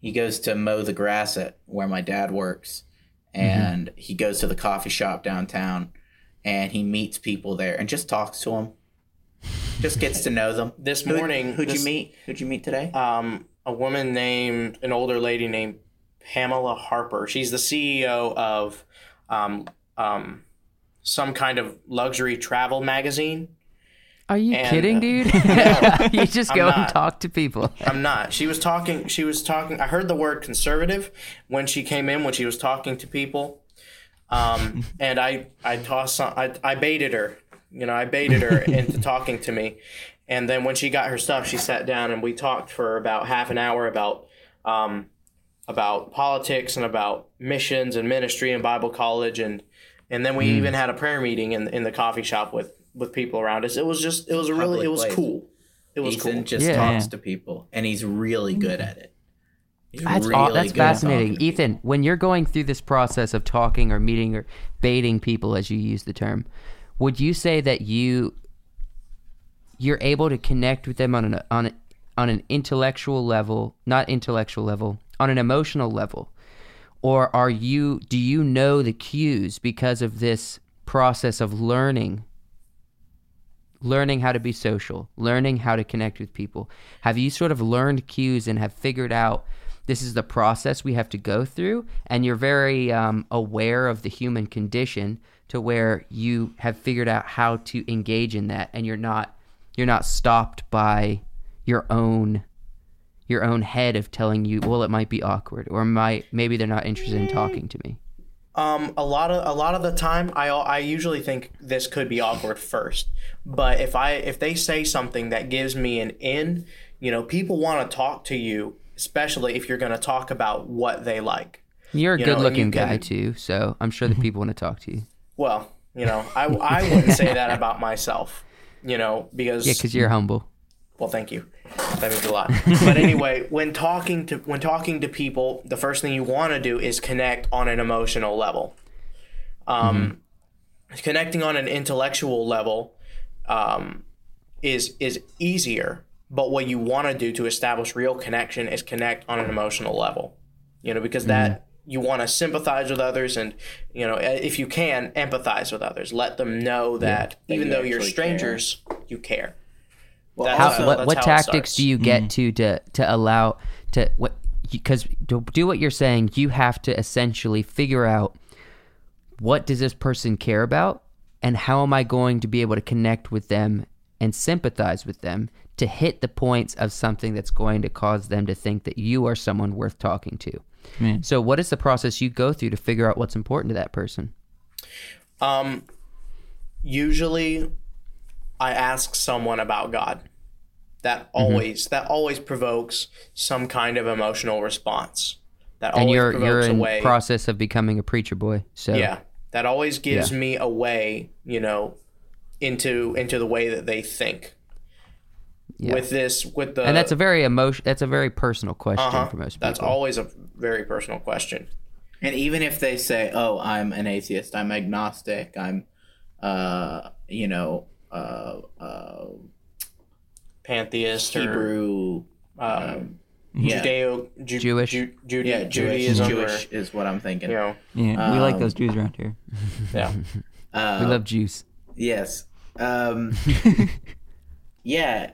F: he goes to mow the grass at where my dad works, and he goes to the coffee shop downtown, and he meets people there and just talks to them. Just gets to know them.
G: This
F: Who-
G: morning,
F: who'd
G: this-
F: you meet? Who'd you meet today?
G: um, a woman named an older lady named Pamela Harper. She's the CEO of um, um, some kind of luxury travel magazine.
E: Are you
G: And,
E: kidding,
G: uh,
E: dude? <laughs> <laughs> you just go and talk to people.
G: I'm not. She was talking. She was talking. I heard the word conservative when she came in when she was talking to people, um, <laughs> and I I tossed some. I, I baited her. You know, I baited her into talking to me, and then when she got her stuff, she sat down and we talked for about half an hour about um, about politics and about missions and ministry and Bible college and and then we even had a prayer meeting in in the coffee shop with with people around us. It was just it was a really it was
F: place.
G: cool. It was
F: Ethan
G: cool.
F: just
E: Yeah.
F: talks to people, and he's really good at it. He's
E: That's
F: really
E: aw- that's fascinating, Ethan. When you're going through this process of talking or meeting or baiting people, as you use the term, would you say that you you're able to connect with them on an on a, on an intellectual level, not intellectual level, on an emotional level, or are you do you know the cues because of this process of learning learning how to be social, learning how to connect with people? Have you sort of learned cues and have figured out this is the process we have to go through? And you're very um, aware of the human condition to where you have figured out how to engage in that, and you're not you're not stopped by your own your own head of telling you, well, it might be awkward, or might maybe they're not interested in talking to me.
G: Um, a lot of a lot of the time, I I usually think this could be awkward first. But if I if they say something that gives me an in, you know, people want to talk to you, especially if you're going to talk about what they like.
E: You're a
G: You
E: good-looking
G: you can-
E: guy too, so I'm sure that people want to talk to you.
G: Well, you know, I I wouldn't say that about myself, you know, because <laughs>
E: Yeah, because you're humble.
G: Well, thank you. That means a lot. but anyway, <laughs> when talking to when talking to people, the first thing you want to do is connect on an emotional level. Um, connecting on an intellectual level um, is is easier but what you want to do to establish real connection is connect on an emotional level. You know, because that you want to sympathize with others and you know if you can empathize with others let them know that
F: That
G: even though you're strangers you care
F: Well,
G: That's
E: How,
F: also-
E: what what
G: how
E: tactics do you get to to to allow to what because to do what you're saying you have to essentially figure out what does this person care about and how am I going to be able to connect with them and sympathize with them to hit the points of something that's going to cause them to think that you are someone worth talking to.
D: Man.
E: So what is the process you go through to figure out what's important to that person?
G: um usually i ask someone about god that always that always provokes some kind of emotional response that
E: And
G: always
E: you're
G: provokes
E: you're
G: a way
E: process of becoming a preacher boy. So
G: yeah that always gives
E: Yeah.
G: me a way you know into into the way that they think
E: Yeah.
G: with this with the
E: and that's a very emotion that's a very personal question
G: uh-huh,
E: for most people.
G: that's always a very personal question
F: And even if they say, "Oh, I'm an atheist. I'm agnostic. I'm, uh, you know, uh, uh,
G: pantheist or
F: Hebrew,
G: um,
F: yeah,
G: Judeo Ju-
E: Jewish.
G: Ju- Juda-
F: yeah, Jewish,
G: Judaism
F: Jewish
G: or,
F: is what I'm thinking.
G: you know
D: Yeah, we like
F: Um,
D: those Jews around here.
G: yeah
F: Uh, <laughs>
E: we love juice.
F: yes. Um, <laughs> yeah.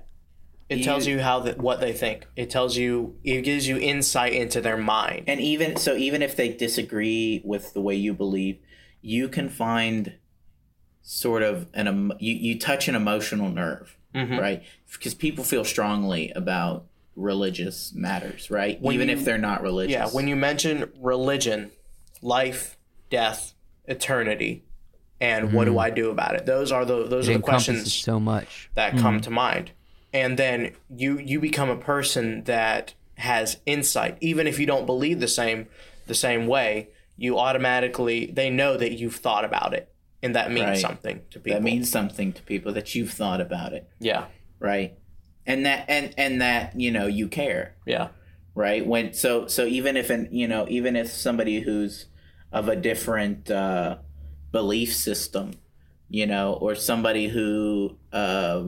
G: it tells you how that what they think it tells you it gives you insight into their mind
F: and even so even if they disagree with the way you believe you can find sort of an em- you, you touch an emotional nerve
G: Mhm.
F: right? Because people feel strongly about religious matters right?
G: When
F: even
G: you-
F: if they're not religious.
G: yeah when you mention religion life death eternity and what do i do about it? Those are the those
E: Mm-hmm. It
G: are the questions
E: so much.
G: that come to mind. And then you you become a person that has insight. Even if you don't believe the same the same way you automatically they know that you've thought about it and that means
F: Right.
G: something to people.
F: that means something to people that you've thought about it.
G: Yeah.
F: Right? And that and and that you know you care.
G: Yeah.
F: Right? When so so even if an you know even if somebody who's of a different uh belief system you know or somebody who uh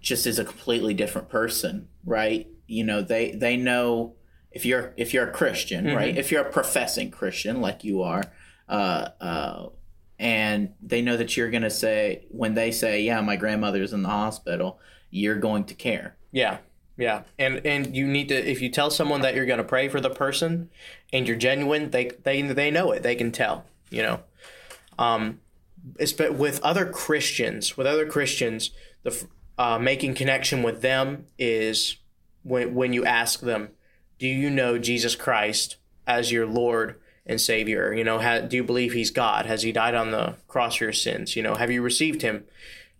F: just is a completely different person right? You know they they know if you're if you're a christian right? If you're a professing christian like you are uh uh and they know that you're gonna say when they say yeah my grandmother's in the hospital you're going to care
G: Yeah, yeah, and and you need to if you tell someone that you're going to pray for the person, and you're genuine, they they they know it. They can tell. You know, um, with other Christians, with other Christians, the uh, making connection with them is when when you ask them, do you know Jesus Christ as your Lord and Savior? You know, ha- do you believe He's God? Has He died on the cross for your sins? You know, have you received Him?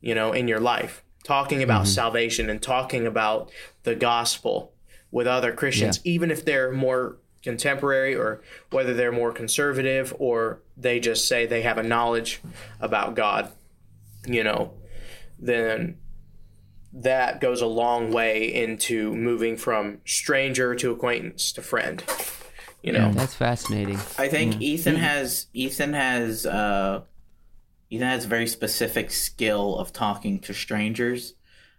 G: You know, in your life, talking about mm-hmm. salvation and talking about the gospel with other Christians, even if they're more contemporary or whether they're more conservative or they just say they have a knowledge about God, you know, then that goes a long way into moving from stranger to acquaintance to friend. You know,
E: That's fascinating.
F: I think Ethan has Ethan has uh, Ethan has a very specific skill of talking to strangers.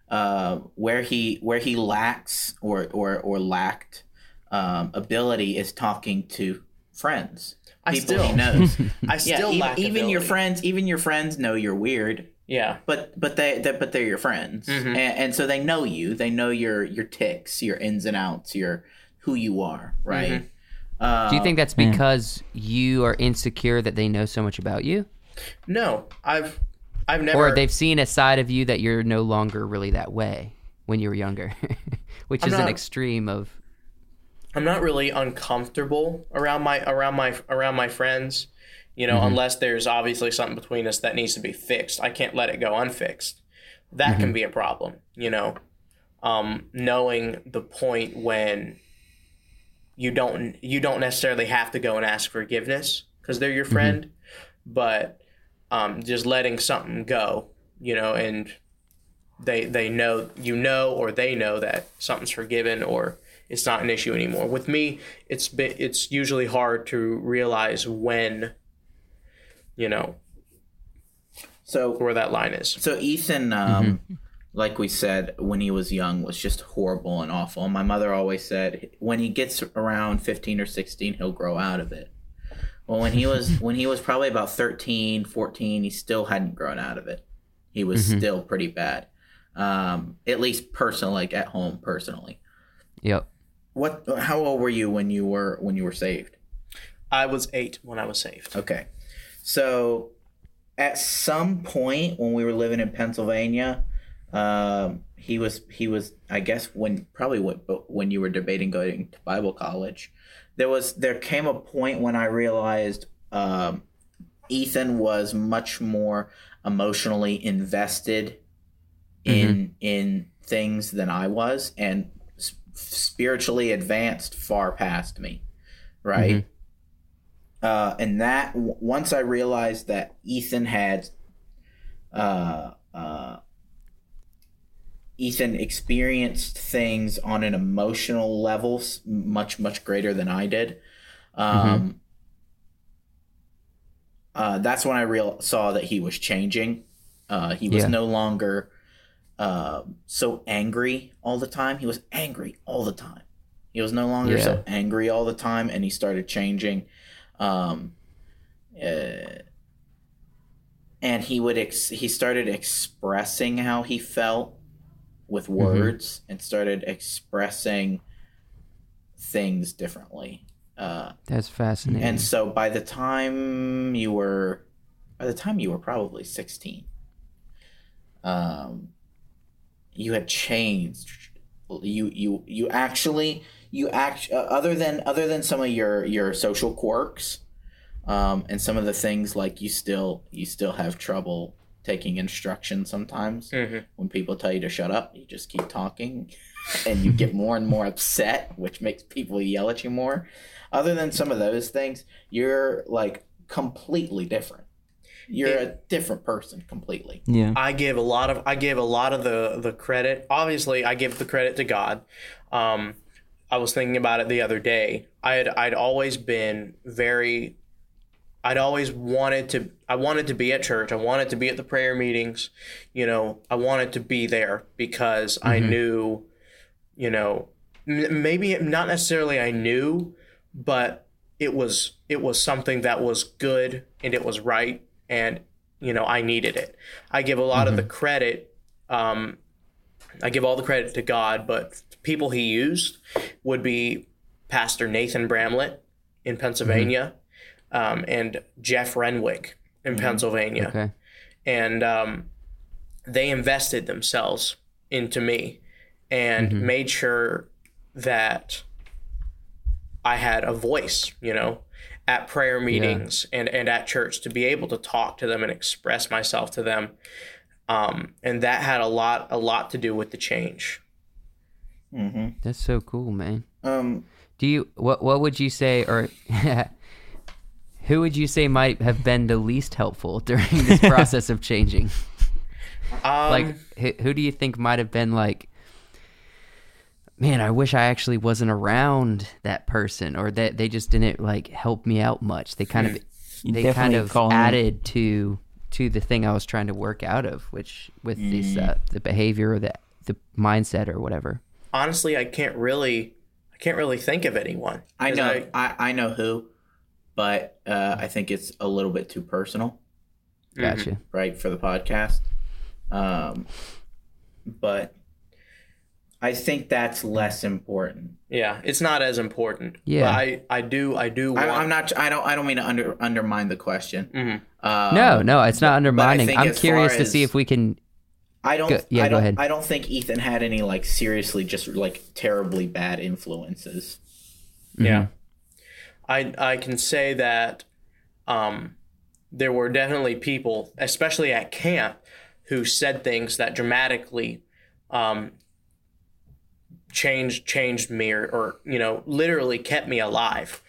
F: Uh, where he where he lacks or or or lacked um, ability is talking to friends.
G: I
F: People
G: still-
F: he knows. <laughs>
G: I
F: yeah,
G: still
F: even,
G: lack
F: even your friends even your friends know you're weird.
G: Yeah,
F: But but they, they but they're your friends,
G: Mm-hmm.
F: and, and so they know you. They know your your tics, your ins and outs, your who you are, right?
G: Mm-hmm.
F: Uh,
E: Do you think that's because you are insecure that they know so much about you?
G: no, I've I've never.
E: Or they've seen a side of you that you're no longer really that way when you were younger, <laughs> which
G: I'm
E: is an extreme of.
G: I'm not really uncomfortable around my around my around my friends, you know, unless there's obviously something between us that needs to be fixed. I can't let it go unfixed. That can be a problem, you know. Um, knowing the point when you don't you don't necessarily have to go and ask forgiveness because they're your friend, but um, just letting something go, you know, and they they know you know or they know that something's forgiven or it's not an issue anymore. With me, it's been, it's usually hard to realize when, you know,
F: so?
G: where that line is.
F: So Ethan, um, like we said, when he was young, was just horrible and awful. And my mother always said, when he gets around fifteen or sixteen, he'll grow out of it. Well, when he was <laughs> when he was probably about 13, 14, he still hadn't grown out of it. He was still pretty bad. Um, at least personally, like at home personally.
E: Yep.
F: What? How old were you when you were when you were saved?
G: I was eight when I was saved.
F: Okay. So at some point when we were living in Pennsylvania, um, he was he was I guess when probably when, when you were debating going to Bible college, there was there came a point when I realized um, Ethan was much more emotionally invested in in things than I was and spiritually advanced far past me, right? uh, and that w- once I realized that Ethan had, uh, uh, Ethan experienced things on an emotional level much much greater than I did. Um, uh, that's when I real saw that he was changing. Uh, he was
E: Yeah.
F: no longer uh, so angry all the time. He was angry all the time. He was no longer so angry all the time, and he started changing um, uh, and he would ex- he started expressing how he felt with words and started expressing things differently. Uh,
E: That's fascinating.
F: and so by the time you were by the time you were probably 16 um you had changed. You you you actually you act uh, other than other than some of your your social quirks um and some of the things like you still you still have trouble taking instruction sometimes when people tell you to shut up you just keep talking and you get more and more upset which makes people yell at you more other than some of those things you're like completely different you're a different person completely
D: Yeah.
G: I give a lot of I give a lot of the the credit. Obviously, I give the credit to God. Um, I was thinking about it the other day. I had I'd always been very. I'd always wanted to. I wanted to be at church. I wanted to be at the prayer meetings. You know, I wanted to be there because I knew, you know, m- maybe not necessarily I knew, but it was it was something that was good and it was right and you know I needed it. I give a lot of the credit. Um, I give all the credit to God, but people he used would be Pastor Nathan Bramlett in Pennsylvania, um, and Jeff Renwick in Pennsylvania
E: okay.
G: and um, they invested themselves into me and made sure that I had a voice, you know, at prayer meetings and, and at church to be able to talk to them and express myself to them. Um, and that had a lot a lot to do with the change.
E: That's so cool, man.
F: um
E: Do you what what would you say or <laughs> <laughs> who would you say might have been the least helpful <laughs> during this <laughs> process of changing?
G: Um,
E: Like who, who do you think might have been like man, I wish I actually wasn't around that person or that they just didn't like help me out much. They kind of they kind of
D: call me-
E: added to to the thing I was trying to work out of, which with this uh, the behavior or the the mindset or whatever.
G: honestly, I can't really I can't really think of anyone.
F: I
G: 'Cause
F: know I, I know who, but uh, I think it's a little bit too personal,
E: Gotcha.
F: right, for the podcast. Um, but I think that's less important.
G: yeah, it's not as important.
E: Yeah.
G: but I I do I do. Want,
F: I, I'm not. I don't. I don't mean to under undermine the question. Um,
E: No, no, it's not undermining. I'm curious
F: far
E: to see if we can
F: I don't.
E: Go- yeah,
F: I
E: go
F: don't,
E: ahead.
F: I don't think Ethan had any like seriously just like terribly bad influences.
G: Yeah. I I can say that um, there were definitely people, especially at camp, who said things that dramatically um, changed changed me or, or you know literally kept me alive.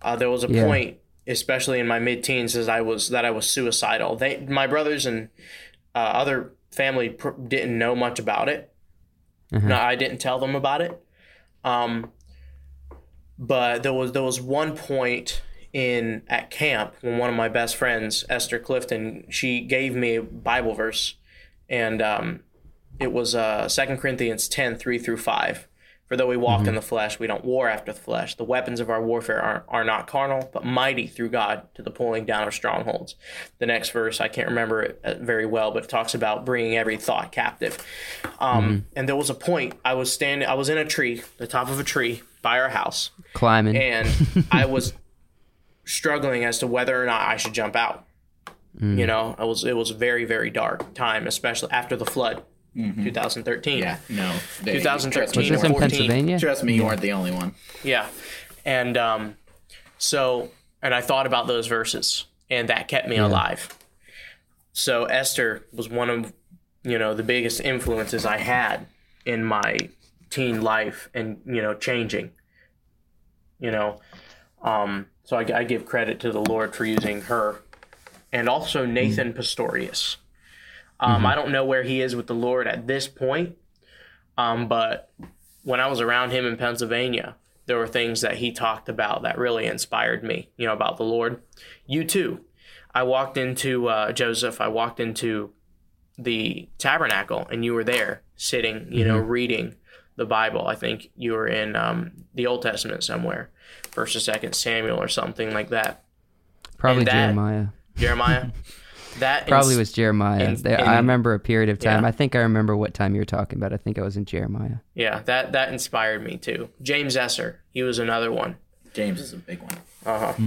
G: Uh, there was a
E: Yeah.
G: point, especially in my mid teens, as I was that I was suicidal. They my brothers and uh, other family pr- didn't know much about it. No, I didn't tell them about it. Um, but there was there was one point in at camp when one of my best friends, Esther Clifton, she gave me a Bible verse, and um, it was uh, 2 Corinthians 10 3 through 5. For though we walk in the flesh, we don't war after the flesh. The weapons of our warfare are, are not carnal, but mighty through God to the pulling down of strongholds. The next verse, I can't remember it uh, very well, but it talks about bringing every thought captive. Um, And there was a point, I was standing, I was in a tree, the top of a tree by our house,
E: Climbing.
G: and <laughs> I was struggling as to whether or not I should jump out. You know, I was it was a very very dark time, especially after the flood, 2013.
F: Yeah, no. they-
G: 2013
F: Trust me,
E: Was this in Pennsylvania?
F: trust me you weren't the only one.
G: Yeah, and um, so and I thought about those verses, and that kept me alive. So Esther was one of you know the biggest influences I had in my teen life, and you know changing. You know, um, so I, I give credit to the Lord for using her, and also Nathan Pastorius. Um, I don't know where he is with the Lord at this point, um, but when I was around him in Pennsylvania, there were things that he talked about that really inspired me, you know, about the Lord. You too. I walked into uh, Joseph, I walked into the tabernacle, and you were there sitting, you know, reading the Bible. I think you were in um, the Old Testament somewhere, First or Second Samuel or something like that.
E: Probably
G: that-
E: Jeremiah.
G: Jeremiah. <laughs> That
E: Probably
G: ins-
E: was Jeremiah.
G: and-
E: There-
G: and-
E: I remember a period of time.
G: Yeah.
E: I think I remember what time you were talking about. I think I was in Jeremiah.
G: yeah, that that inspired me too. James Esser, he was another one.
F: James is a big one.
G: Uh huh.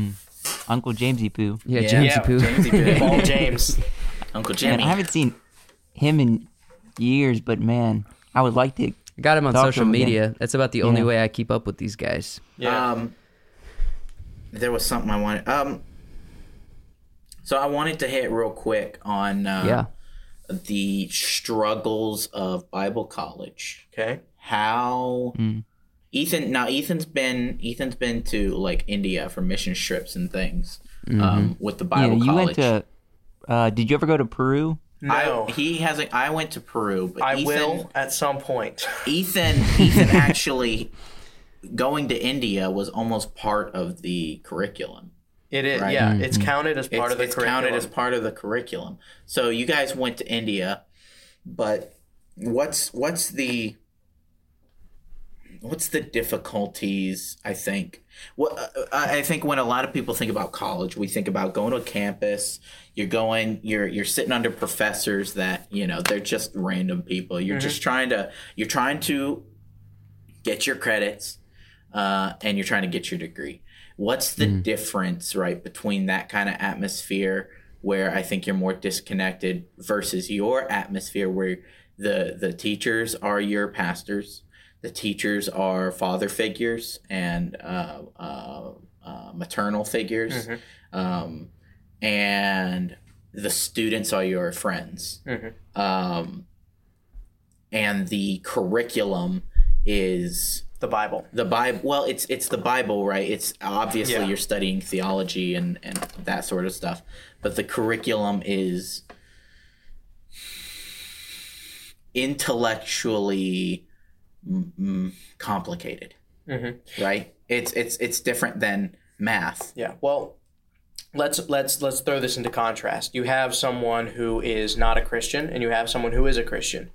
D: Uncle Jamesy Poo.
E: Yeah,
F: Yeah.
E: James
G: Yeah,
F: Jamesy <laughs> Poo.
G: Paul James.
F: Uncle
D: Man, I haven't seen him in years, but man, I would like to.
E: I got him on
D: Talk
E: social
D: him again.
E: media. That's about the only
D: Yeah.
E: way I keep up with these guys.
G: Yeah.
F: Um, there was something I wanted. Um, so I wanted to hit real quick on uh,
E: Yeah.
F: the struggles of Bible college.
G: okay.
F: How Ethan now Ethan's been Ethan's been to like India for mission trips and things um, with the Bible
D: Yeah,
F: Bible
D: you
F: college.
D: went to. Uh, did you ever go to Peru?
G: No,
F: I, he hasn't. I went to Peru, but
G: I
F: Ethan,
G: will at some point.
F: Ethan, <laughs> Ethan actually going to India was almost part of the curriculum.
G: It is.
F: Right.
G: Yeah, it's counted as part
F: it's,
G: of the
F: it's
G: curriculum.
F: counted as part of the curriculum. So you guys went to India, but what's what's the what's the difficulties? I think what uh, I I think when a lot of people think about college, we think about going to a campus. You're going, you're you're sitting under professors that you know they're just random people. You're just trying to you're trying to get your credits, uh, and you're trying to get your degree. What's the difference, right, between that kind of atmosphere where I think you're more disconnected versus your atmosphere where the the teachers are your pastors, the teachers are father figures and uh, uh, uh, maternal figures, um, and the students are your friends, um, and the curriculum is
G: the Bible.
F: the Bible. Well, it's it's the Bible, right? It's obviously
G: Yeah.
F: you're studying theology and and that sort of stuff, but the curriculum is intellectually mm, complicated, right? It's it's it's different than math.
G: Yeah. Well, let's let's let's throw this into contrast. You have someone who is not a Christian, and you have someone who is a Christian.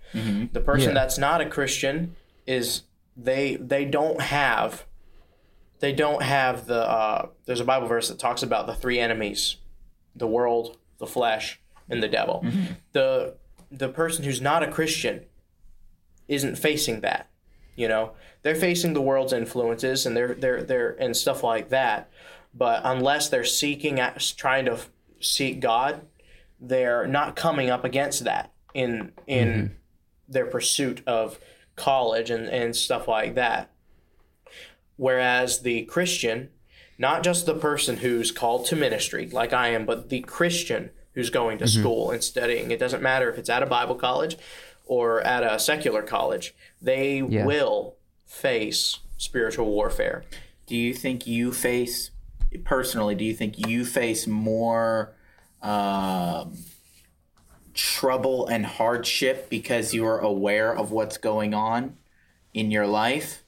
G: The person
E: Yeah.
G: that's not a Christian is they they don't have they don't have the uh, there's a Bible verse that talks about the three enemies, the world, the flesh, and the devil. The the person who's not a Christian isn't facing that. You know, they're facing the world's influences and they're they're they're and stuff like that. But unless they're seeking at trying to seek God, they're not coming up against that in in mm-hmm. their pursuit of college and, and stuff like that. Whereas the Christian, not just the person who's called to ministry like I am, but the Christian who's going to mm-hmm. school and studying. It doesn't matter if it's at a Bible college or at a secular college, they will face spiritual warfare.
F: Do you think you face personally? Do you think you face more um, trouble and hardship because you are aware of what's going on in your life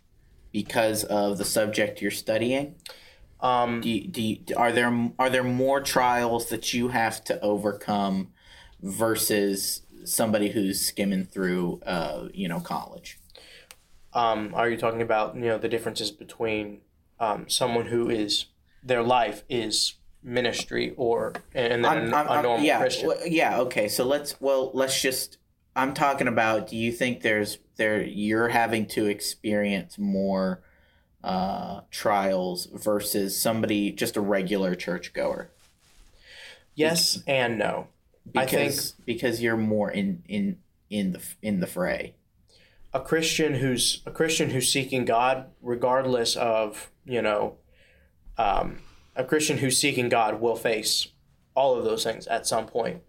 F: because of the subject you're studying?
G: Um,
F: Do you, do you, are there are there more trials that you have to overcome versus somebody who's skimming through uh you know college
G: Um, are you talking about you know the differences between um, someone who is their life is ministry or and then a- a normal
F: yeah
G: Christian?
F: well, yeah okay so let's well let's just i'm talking about do you think there's there you're having to experience more uh trials versus somebody just a regular churchgoer
G: yes and no. I think
F: because because you're more in in in the in the fray
G: a Christian who's a Christian who's seeking God, regardless of you know, um, a Christian who's seeking God will face all of those things at some point.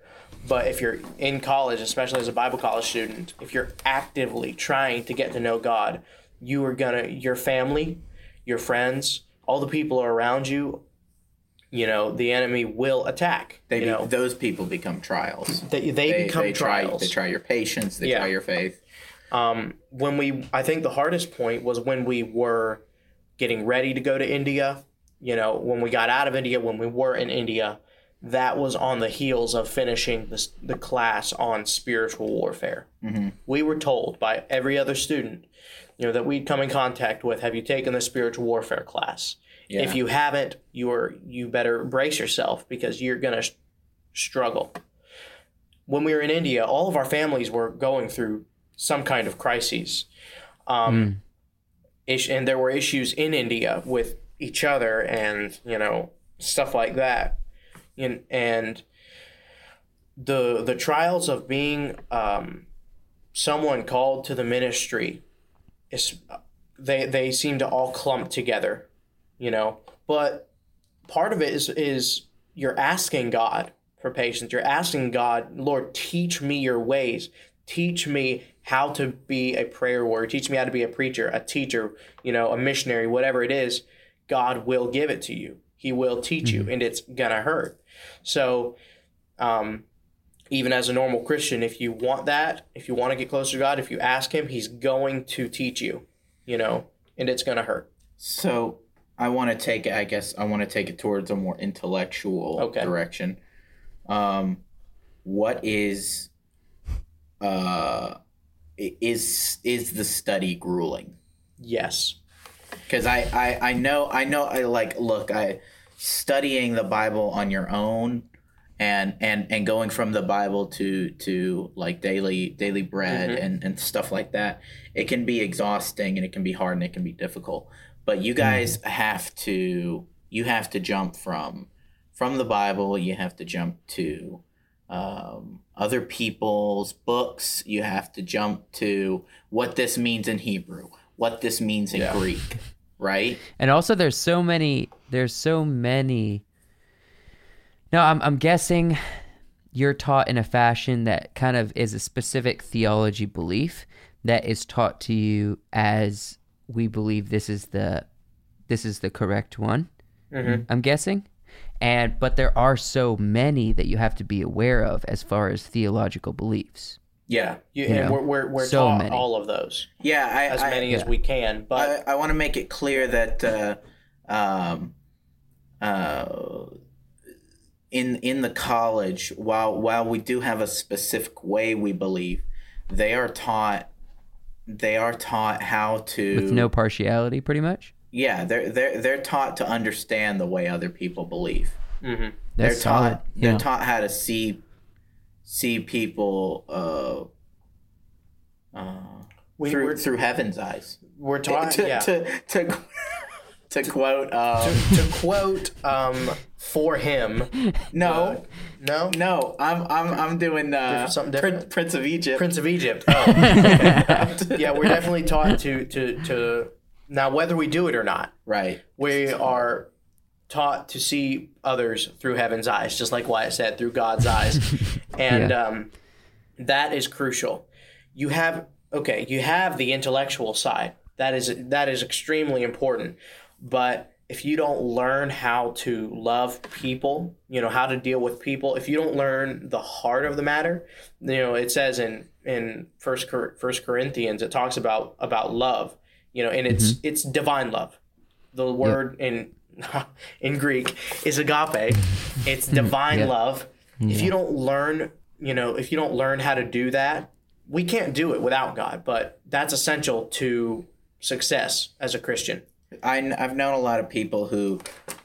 G: But if you're in college, especially as a Bible college student, if you're actively trying to get to know God, you are gonna your family, your friends, all the people around you, you know, the enemy will attack.
F: they be,
G: know,
F: those people become trials
G: they, they, become
F: they try,
G: trials.
F: they try your patience they
G: Yeah.
F: try your faith
G: um, when we i think the hardest point was when we were getting ready to go to india you know when we got out of india when we were in india that was on the heels of finishing the, the class on spiritual warfare we were told by every other student you know that we'd come in contact with have you taken the spiritual warfare class
F: Yeah.
G: if you haven't you're you better brace yourself because you're going to struggle. When we were in india all of our families were going through some kind of crises um, ish, and there were issues in india with each other and you know stuff like that. And, and the the trials of being um, someone called to the ministry is they they seem to all clump together you know? But part of it is is you're asking god for patience. You're asking god lord teach me your ways. Teach me how to be a prayer warrior. Teach me how to be a preacher a teacher you know a missionary whatever it is god will give it to you. He will teach you and it's gonna hurt. So um even as a normal Christian, if you want that, if you want to get closer to God, if you ask Him, He's going to teach you, you know, and it's going to hurt.
F: So I want to take it. I guess I want to take it towards a more intellectual
G: Okay.
F: direction. Um, what is, uh, is is the study grueling?
G: Yes.
F: Because I, I I know I know I like look I studying the Bible on your own. And, and and going from the Bible to to like daily daily bread and, and stuff like that, it can be exhausting and it can be hard and it can be difficult but you guys have to you have to jump from from the bible you have to jump to um, other people's books you have to jump to what this means in hebrew what this means in greek right
E: And also, there's so many. There's so many. No, I'm I'm guessing you're taught in a fashion that kind of is a specific theology belief that is taught to you as we believe this is the this is the correct one. I'm guessing. And but there are so many that you have to be aware of as far as theological beliefs.
G: Yeah. You,
E: You
G: and
E: know,
G: we're, we're, we're
E: so
G: taught
E: many.
G: all of those,
F: yeah I,
G: as
F: I-
G: many as we can. But
F: I, I want to make it clear that uh, um, uh, in in the college, while while we do have a specific way we believe, they are taught they are taught how to
E: With no partiality, pretty much.
F: yeah they're they're they're taught to understand the way other people believe.
E: That's
F: they're
E: solid.
F: taught they're
E: Yeah.
F: taught how to see see people uh, uh,
G: we,
F: through
G: we're,
F: through heaven's eyes.
G: we're <laughs> taught,
F: to,
G: yeah.
F: to, to, <laughs> to quote um,
G: to quote um, for him,
F: no
G: no?
F: no I'm I'm I'm doing uh,
G: Something
F: Prin-
G: different?
F: Prince of Egypt
G: Prince of Egypt. <laughs> Oh. <laughs> yeah, we're definitely taught to, to, to. Now, whether we do it or not,
F: right
G: we are taught to see others through heaven's eyes, just like Wyatt said, through God's eyes, <laughs> and
E: Yeah.
G: um, that is crucial. You have okay, you have the intellectual side. That is that is extremely important, but if you don't learn how to love people, you know how to deal with people. If you don't learn the heart of the matter, you know it says in in First First Corinthians it talks about about love, you know, and it's mm-hmm. it's divine love the word in <laughs> in Greek is agape. Mm-hmm. It's divine
E: Yeah.
G: love. If you don't learn you know, if you don't learn how to do that, we can't do it without God, but that's essential to success as a Christian.
F: I, have known a lot of people who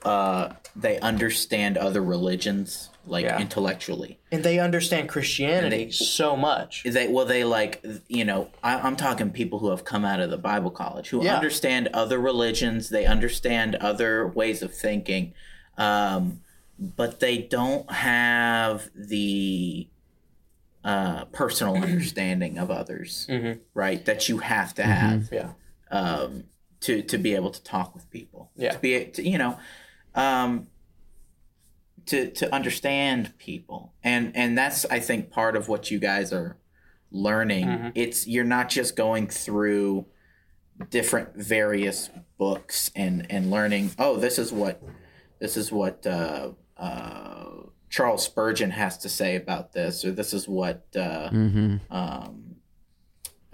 F: uh, they understand other religions like
G: Yeah.
F: intellectually.
G: And they understand Christianity
F: they-
G: so much.
F: They well, they like you know. I, I'm talking people who have come out of the Bible college who
G: Yeah.
F: understand other religions. They understand other ways of thinking, um, but they don't have the uh, personal understanding of others, right? That you have to have
G: Yeah.
F: um, to to be able to talk with people.
G: Yeah.
F: To be to, you know, um, to to understand people, and and that's I think part of what you guys are learning. It's you're not just going through different various books and and learning. Oh, this is what this is what. Uh, uh, Charles Spurgeon has to say about this, or this is what uh,
E: Mm-hmm.
F: um,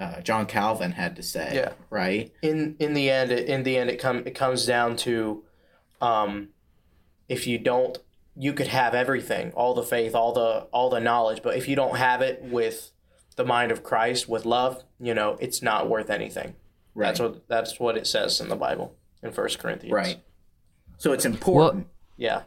F: uh, John Calvin had to say.
G: Yeah.
F: Right.
G: in in the end it, in the end it come it comes down to um if you don't you could have everything all the faith all the all the knowledge but if you don't have it with the mind of Christ with love you know it's not worth anything
F: Right.
G: that's what that's what it says in the Bible in First Corinthians
F: Right. So it's important
G: yeah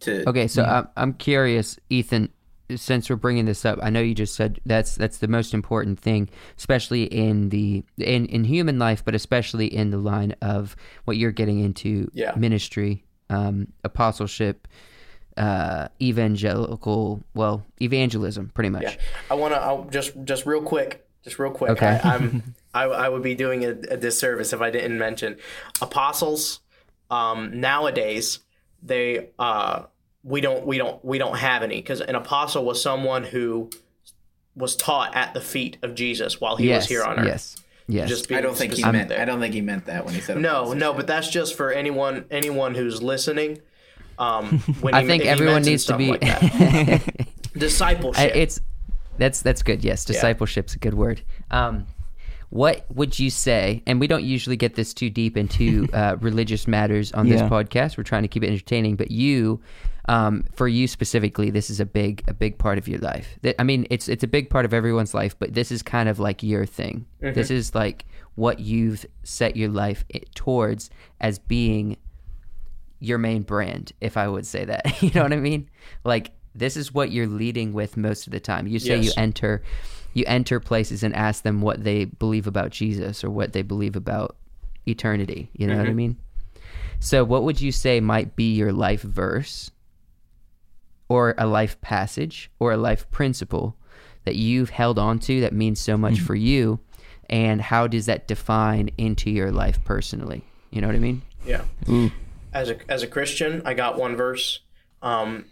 F: to.
E: Okay, so I'm I'm curious, Ethan. Since we're bringing this up, I know you just said that's that's the most important thing, especially in the in in human life, but especially in the line of what you're getting into
G: Yeah.
E: ministry, um, apostleship, uh, evangelical, well, evangelism, pretty much.
G: Yeah, I want to just just real quick, just real quick.
E: Okay.
G: I, I'm <laughs> I, I would be doing a, a disservice if I didn't mention apostles. Um, nowadays, they uh, we don't we don't we don't have any because an apostle was someone who was taught at the feet of Jesus while he
E: yes,
G: was here on earth.
E: yes, yes.
G: Just
F: I don't think he meant.
G: there.
F: I don't think he meant that when he said.
G: No, no, but that's just for anyone anyone who's listening. Um, <laughs> when
E: I
G: he-
E: think everyone needs to be.
G: like that. <laughs>
E: I-
G: discipleship.
E: it's that's that's good. Yes, discipleship's a good word. Um, what would you say? And we don't usually get this too deep into <laughs> uh, religious matters on this podcast. We're trying to keep it entertaining. But you, um, for you specifically, this is a big a big part of your life. I mean, it's it's a big part of everyone's life, but this is kind of like your thing. Mm-hmm. This is like what you've set your life eh, towards as being your main brand, if I would say that. <laughs> you know what I mean? Like this is what you're leading with most of the time. You say you enter you enter places and ask them what they believe about Jesus or what they believe about eternity. You know what I mm-hmm. mean? So what would you say might be your life verse or a life passage or a life principle that you've held on to that means so much for you and how does that define into your life personally? You know what I mean?
G: Yeah. As a as a Christian, I got one verse, um,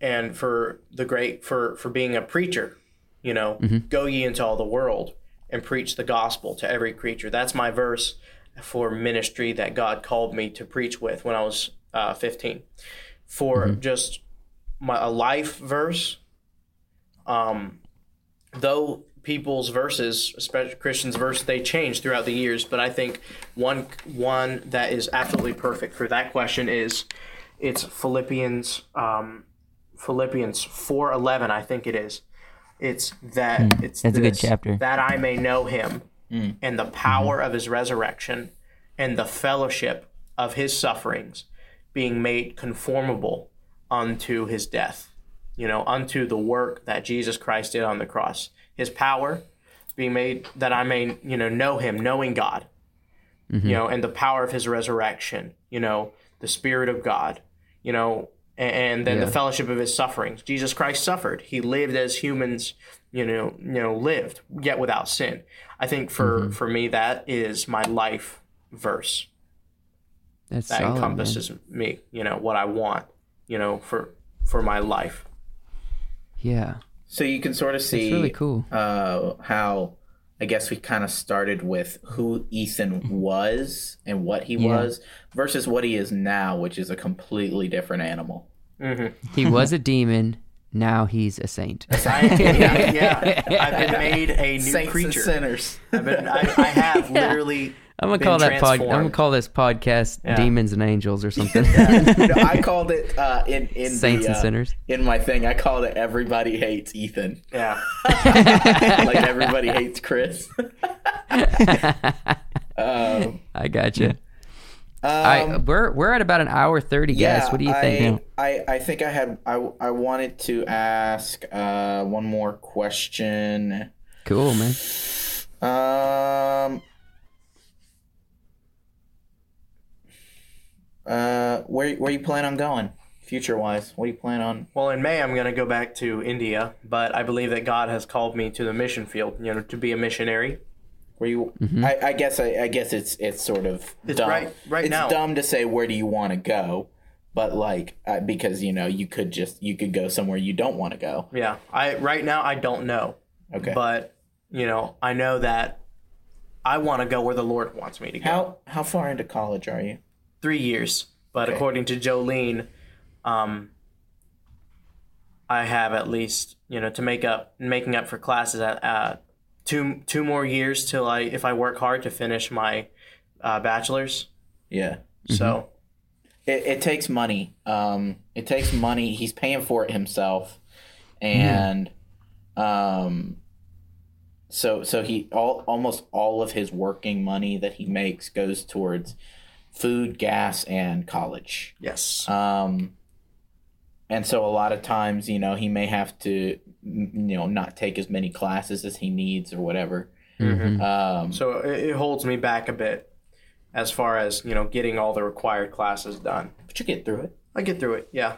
G: and for the great for for being a preacher, you know, go ye into all the world and preach the gospel to every creature. That's my verse for ministry that God called me to preach with when I was uh, 15. For just my a life verse, um, though people's verses, especially Christians' verse, they change throughout the years. But I think one one that is absolutely perfect for that question is it's Philippians um, Philippians four eleven. I think it is. It's that it's
D: Hmm. that's a good chapter.
G: that I may know Him and the power of His resurrection and the fellowship of His sufferings, being made conformable unto His death you know, unto the work that Jesus Christ did on the cross. His power being made that I may, you know, know him, knowing God, you know, and the power of his resurrection, you know, the Spirit of God, you know, and then
E: Yeah.
G: the fellowship of his sufferings. Jesus Christ suffered. He lived as humans, you know, you know, lived, yet without sin. I think for mm-hmm. for me that is my life verse
E: That's
G: that
E: solid, man.
G: encompasses me, you know, what I want, you know, for for my life.
E: Yeah.
F: So you can sort of see
E: really cool.
F: uh, how I guess we kind of started with who Ethan was and what he was versus what he is now, which is a completely different animal.
E: He was a demon. Now he's a saint.
G: I, yeah, yeah, I've been <laughs> made a new
F: Saints
G: creature.
F: and sinners.
G: I've been, I, I have <laughs> literally
E: I'm gonna call that pod. I'm gonna call this podcast
G: Yeah.
E: "Demons and Angels" or <laughs> something. <laughs>
F: No, I <laughs> called it uh, in in
E: Saints
F: the,
E: and
F: uh,
E: sinners.
F: in my thing. I called it "Everybody Hates Ethan,"
G: Yeah.
F: like everybody hates Chris. um,
E: I gotcha. I we're we're at about an hour thirty, guys.
F: yeah,
E: what do you
F: I,
E: think?
F: I, I think I had I, I wanted to ask uh, one more question.
E: Cool, man.
F: Um. Uh, where where you plan on going, future wise? What do you plan on?
G: Well, in May, I'm going to go back to India, but I believe that God has called me to the mission field, you know, to be a missionary.
F: Where you?
E: Mm-hmm.
F: I, I guess I, I guess it's it's sort of
G: It's
F: dumb.
G: right- right
F: it's
G: now.
F: dumb to say where do you want to go, but like uh, because you know you could just you could go somewhere you don't want to go.
G: Yeah. I right now I don't know,
F: Okay.
G: but you know, I know that I want to go where the Lord wants me to go.
F: how how far into college are you?
G: Three years, but
F: Okay.
G: according to Jolene, um, I have at least you know to make up making up for classes at uh, two two more years till I if I work hard to finish my uh, bachelor's.
F: Yeah.
G: So
F: It, it takes money. Um, it takes money. He's paying for it himself, and um, so so he all almost all of his working money that he makes goes towards food, gas, and college.
G: yes,
F: Um, and so a lot of times, you know, he may have to, you know, not take as many classes as he needs or whatever. Um,
G: so it, it holds me back a bit as far as you know getting all the required classes done.
F: but you get through it.
G: I get through it. Yeah.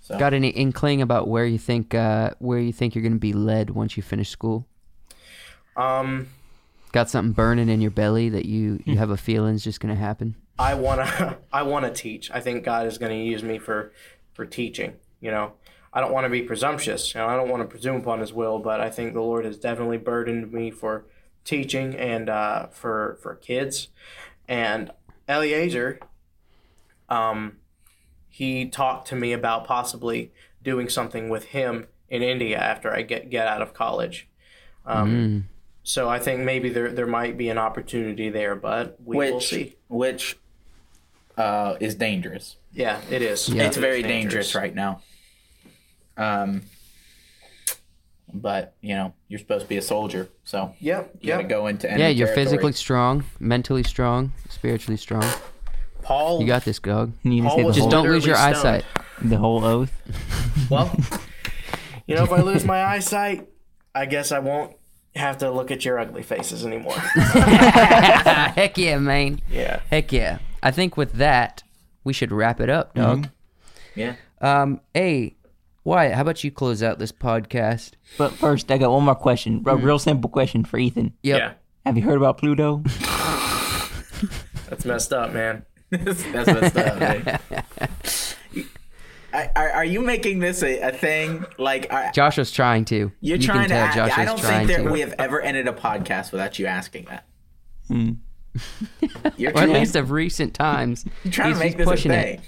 F: So
E: Got any inkling about where you think uh, where you think you're gonna be led once you finish school?
G: Um,
E: Got something burning in your belly that you you have a feeling is just gonna happen?
G: I wanna <laughs> I wanna teach. I think God is gonna use me for for teaching. You know, I don't want to be presumptuous. You know, I don't want to presume upon His will, but I think the Lord has definitely burdened me for teaching and uh, for for kids. And Eliezer, um, he talked to me about possibly doing something with him in India after I get get out of college. Um, So I think maybe there there might be an opportunity there, but we will see.
F: which uh, is dangerous.
G: Yeah, it is.
E: Yeah.
F: It's very dangerous. right now. Um, but you know you're supposed to be a soldier, so
G: Yep.
F: you got to go into enemy
E: Yeah, you're
F: territory.
E: physically strong, mentally strong, spiritually strong.
G: Paul.
E: You got this, Gog.
D: You need to
G: Paul
D: say the
G: was
D: whole,
E: Just don't lose your
G: stoned.
E: eyesight.
D: the whole oath.
G: well, <laughs> you know, if I lose my eyesight, I guess I won't have to look at your ugly faces anymore. <laughs>
E: Heck yeah, man.
G: yeah.
E: Heck yeah. I think with that, we should wrap it up, dog.
F: Yeah.
E: Um, hey, Wyatt, how about you close out this podcast?
D: But first, I got one more question. A real simple question for Ethan.
E: Yep.
G: Yeah.
D: Have you heard about Pluto? <laughs>
G: That's messed up, man. <laughs>
F: That's messed up. man. I- Are, are you making this a, a thing? Like, I,
E: Josh was trying to.
F: you're
E: you
F: trying
E: can tell
F: to.
E: Josh
F: I, I don't think that we have ever ended a podcast without you asking that. Hmm. You're,
E: or at least of recent times.
F: you're trying
E: he's,
F: to make
E: he's
F: this a
E: pushing
F: thing.
E: it.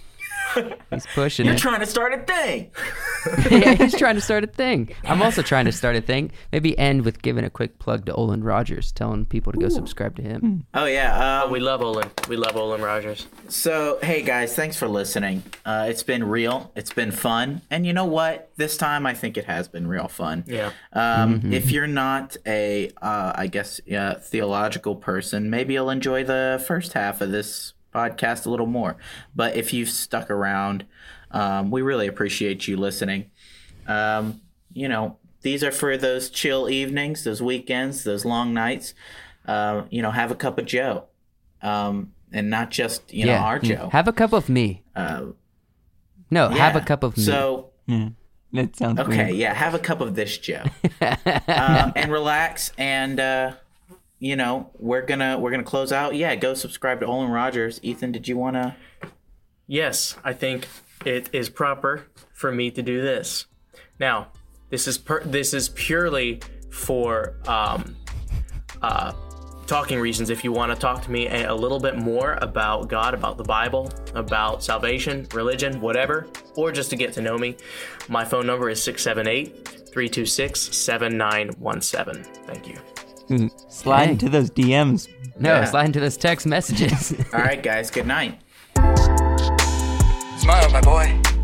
E: <laughs> He's pushing
F: You're
E: it.
F: trying to start a thing. <laughs>
E: yeah, he's <laughs> trying to start a thing. I'm also trying to start a thing. Maybe end with giving a quick plug to Olin Rogers, telling people to go subscribe to him.
F: Oh yeah. Um,
G: We love Olin. We love Olin Rogers.
F: So, hey guys, thanks for listening. Uh, it's been real. It's been fun. And you know what? This time I think it has been real fun.
G: Yeah.
F: Um, If you're not a, uh, I guess, uh, theological person, maybe you'll enjoy the first half of this podcast a little more. But if you've stuck around, um, we really appreciate you listening. Um, you know, these are for those chill evenings, those weekends, those long nights. Uh, you know, have a cup of Joe. Um, and not just, you know, our Joe.
E: Have a cup of me.
F: Uh,
E: No, have a cup of me.
F: So,
D: That sounds
F: okay,
D: weird.
F: yeah, have a cup of this Joe. <laughs> um, and relax and uh you know, we're gonna we're gonna close out. Yeah, go subscribe to Olin Rogers. Ethan, did you wanna
G: Yes, I think it is proper for me to do this. Now, this is per- this is purely for um, uh, talking reasons. If you want to talk to me a, a little bit more about God, about the Bible, about salvation, religion, whatever, or just to get to know me, my phone number is 678 326 7917. Thank you.
D: Slide
E: Hey.
D: into those DMs.
E: No,
F: Yeah.
E: slide into those text messages. <laughs>
F: All right, guys. Good night.
C: Smile, my boy.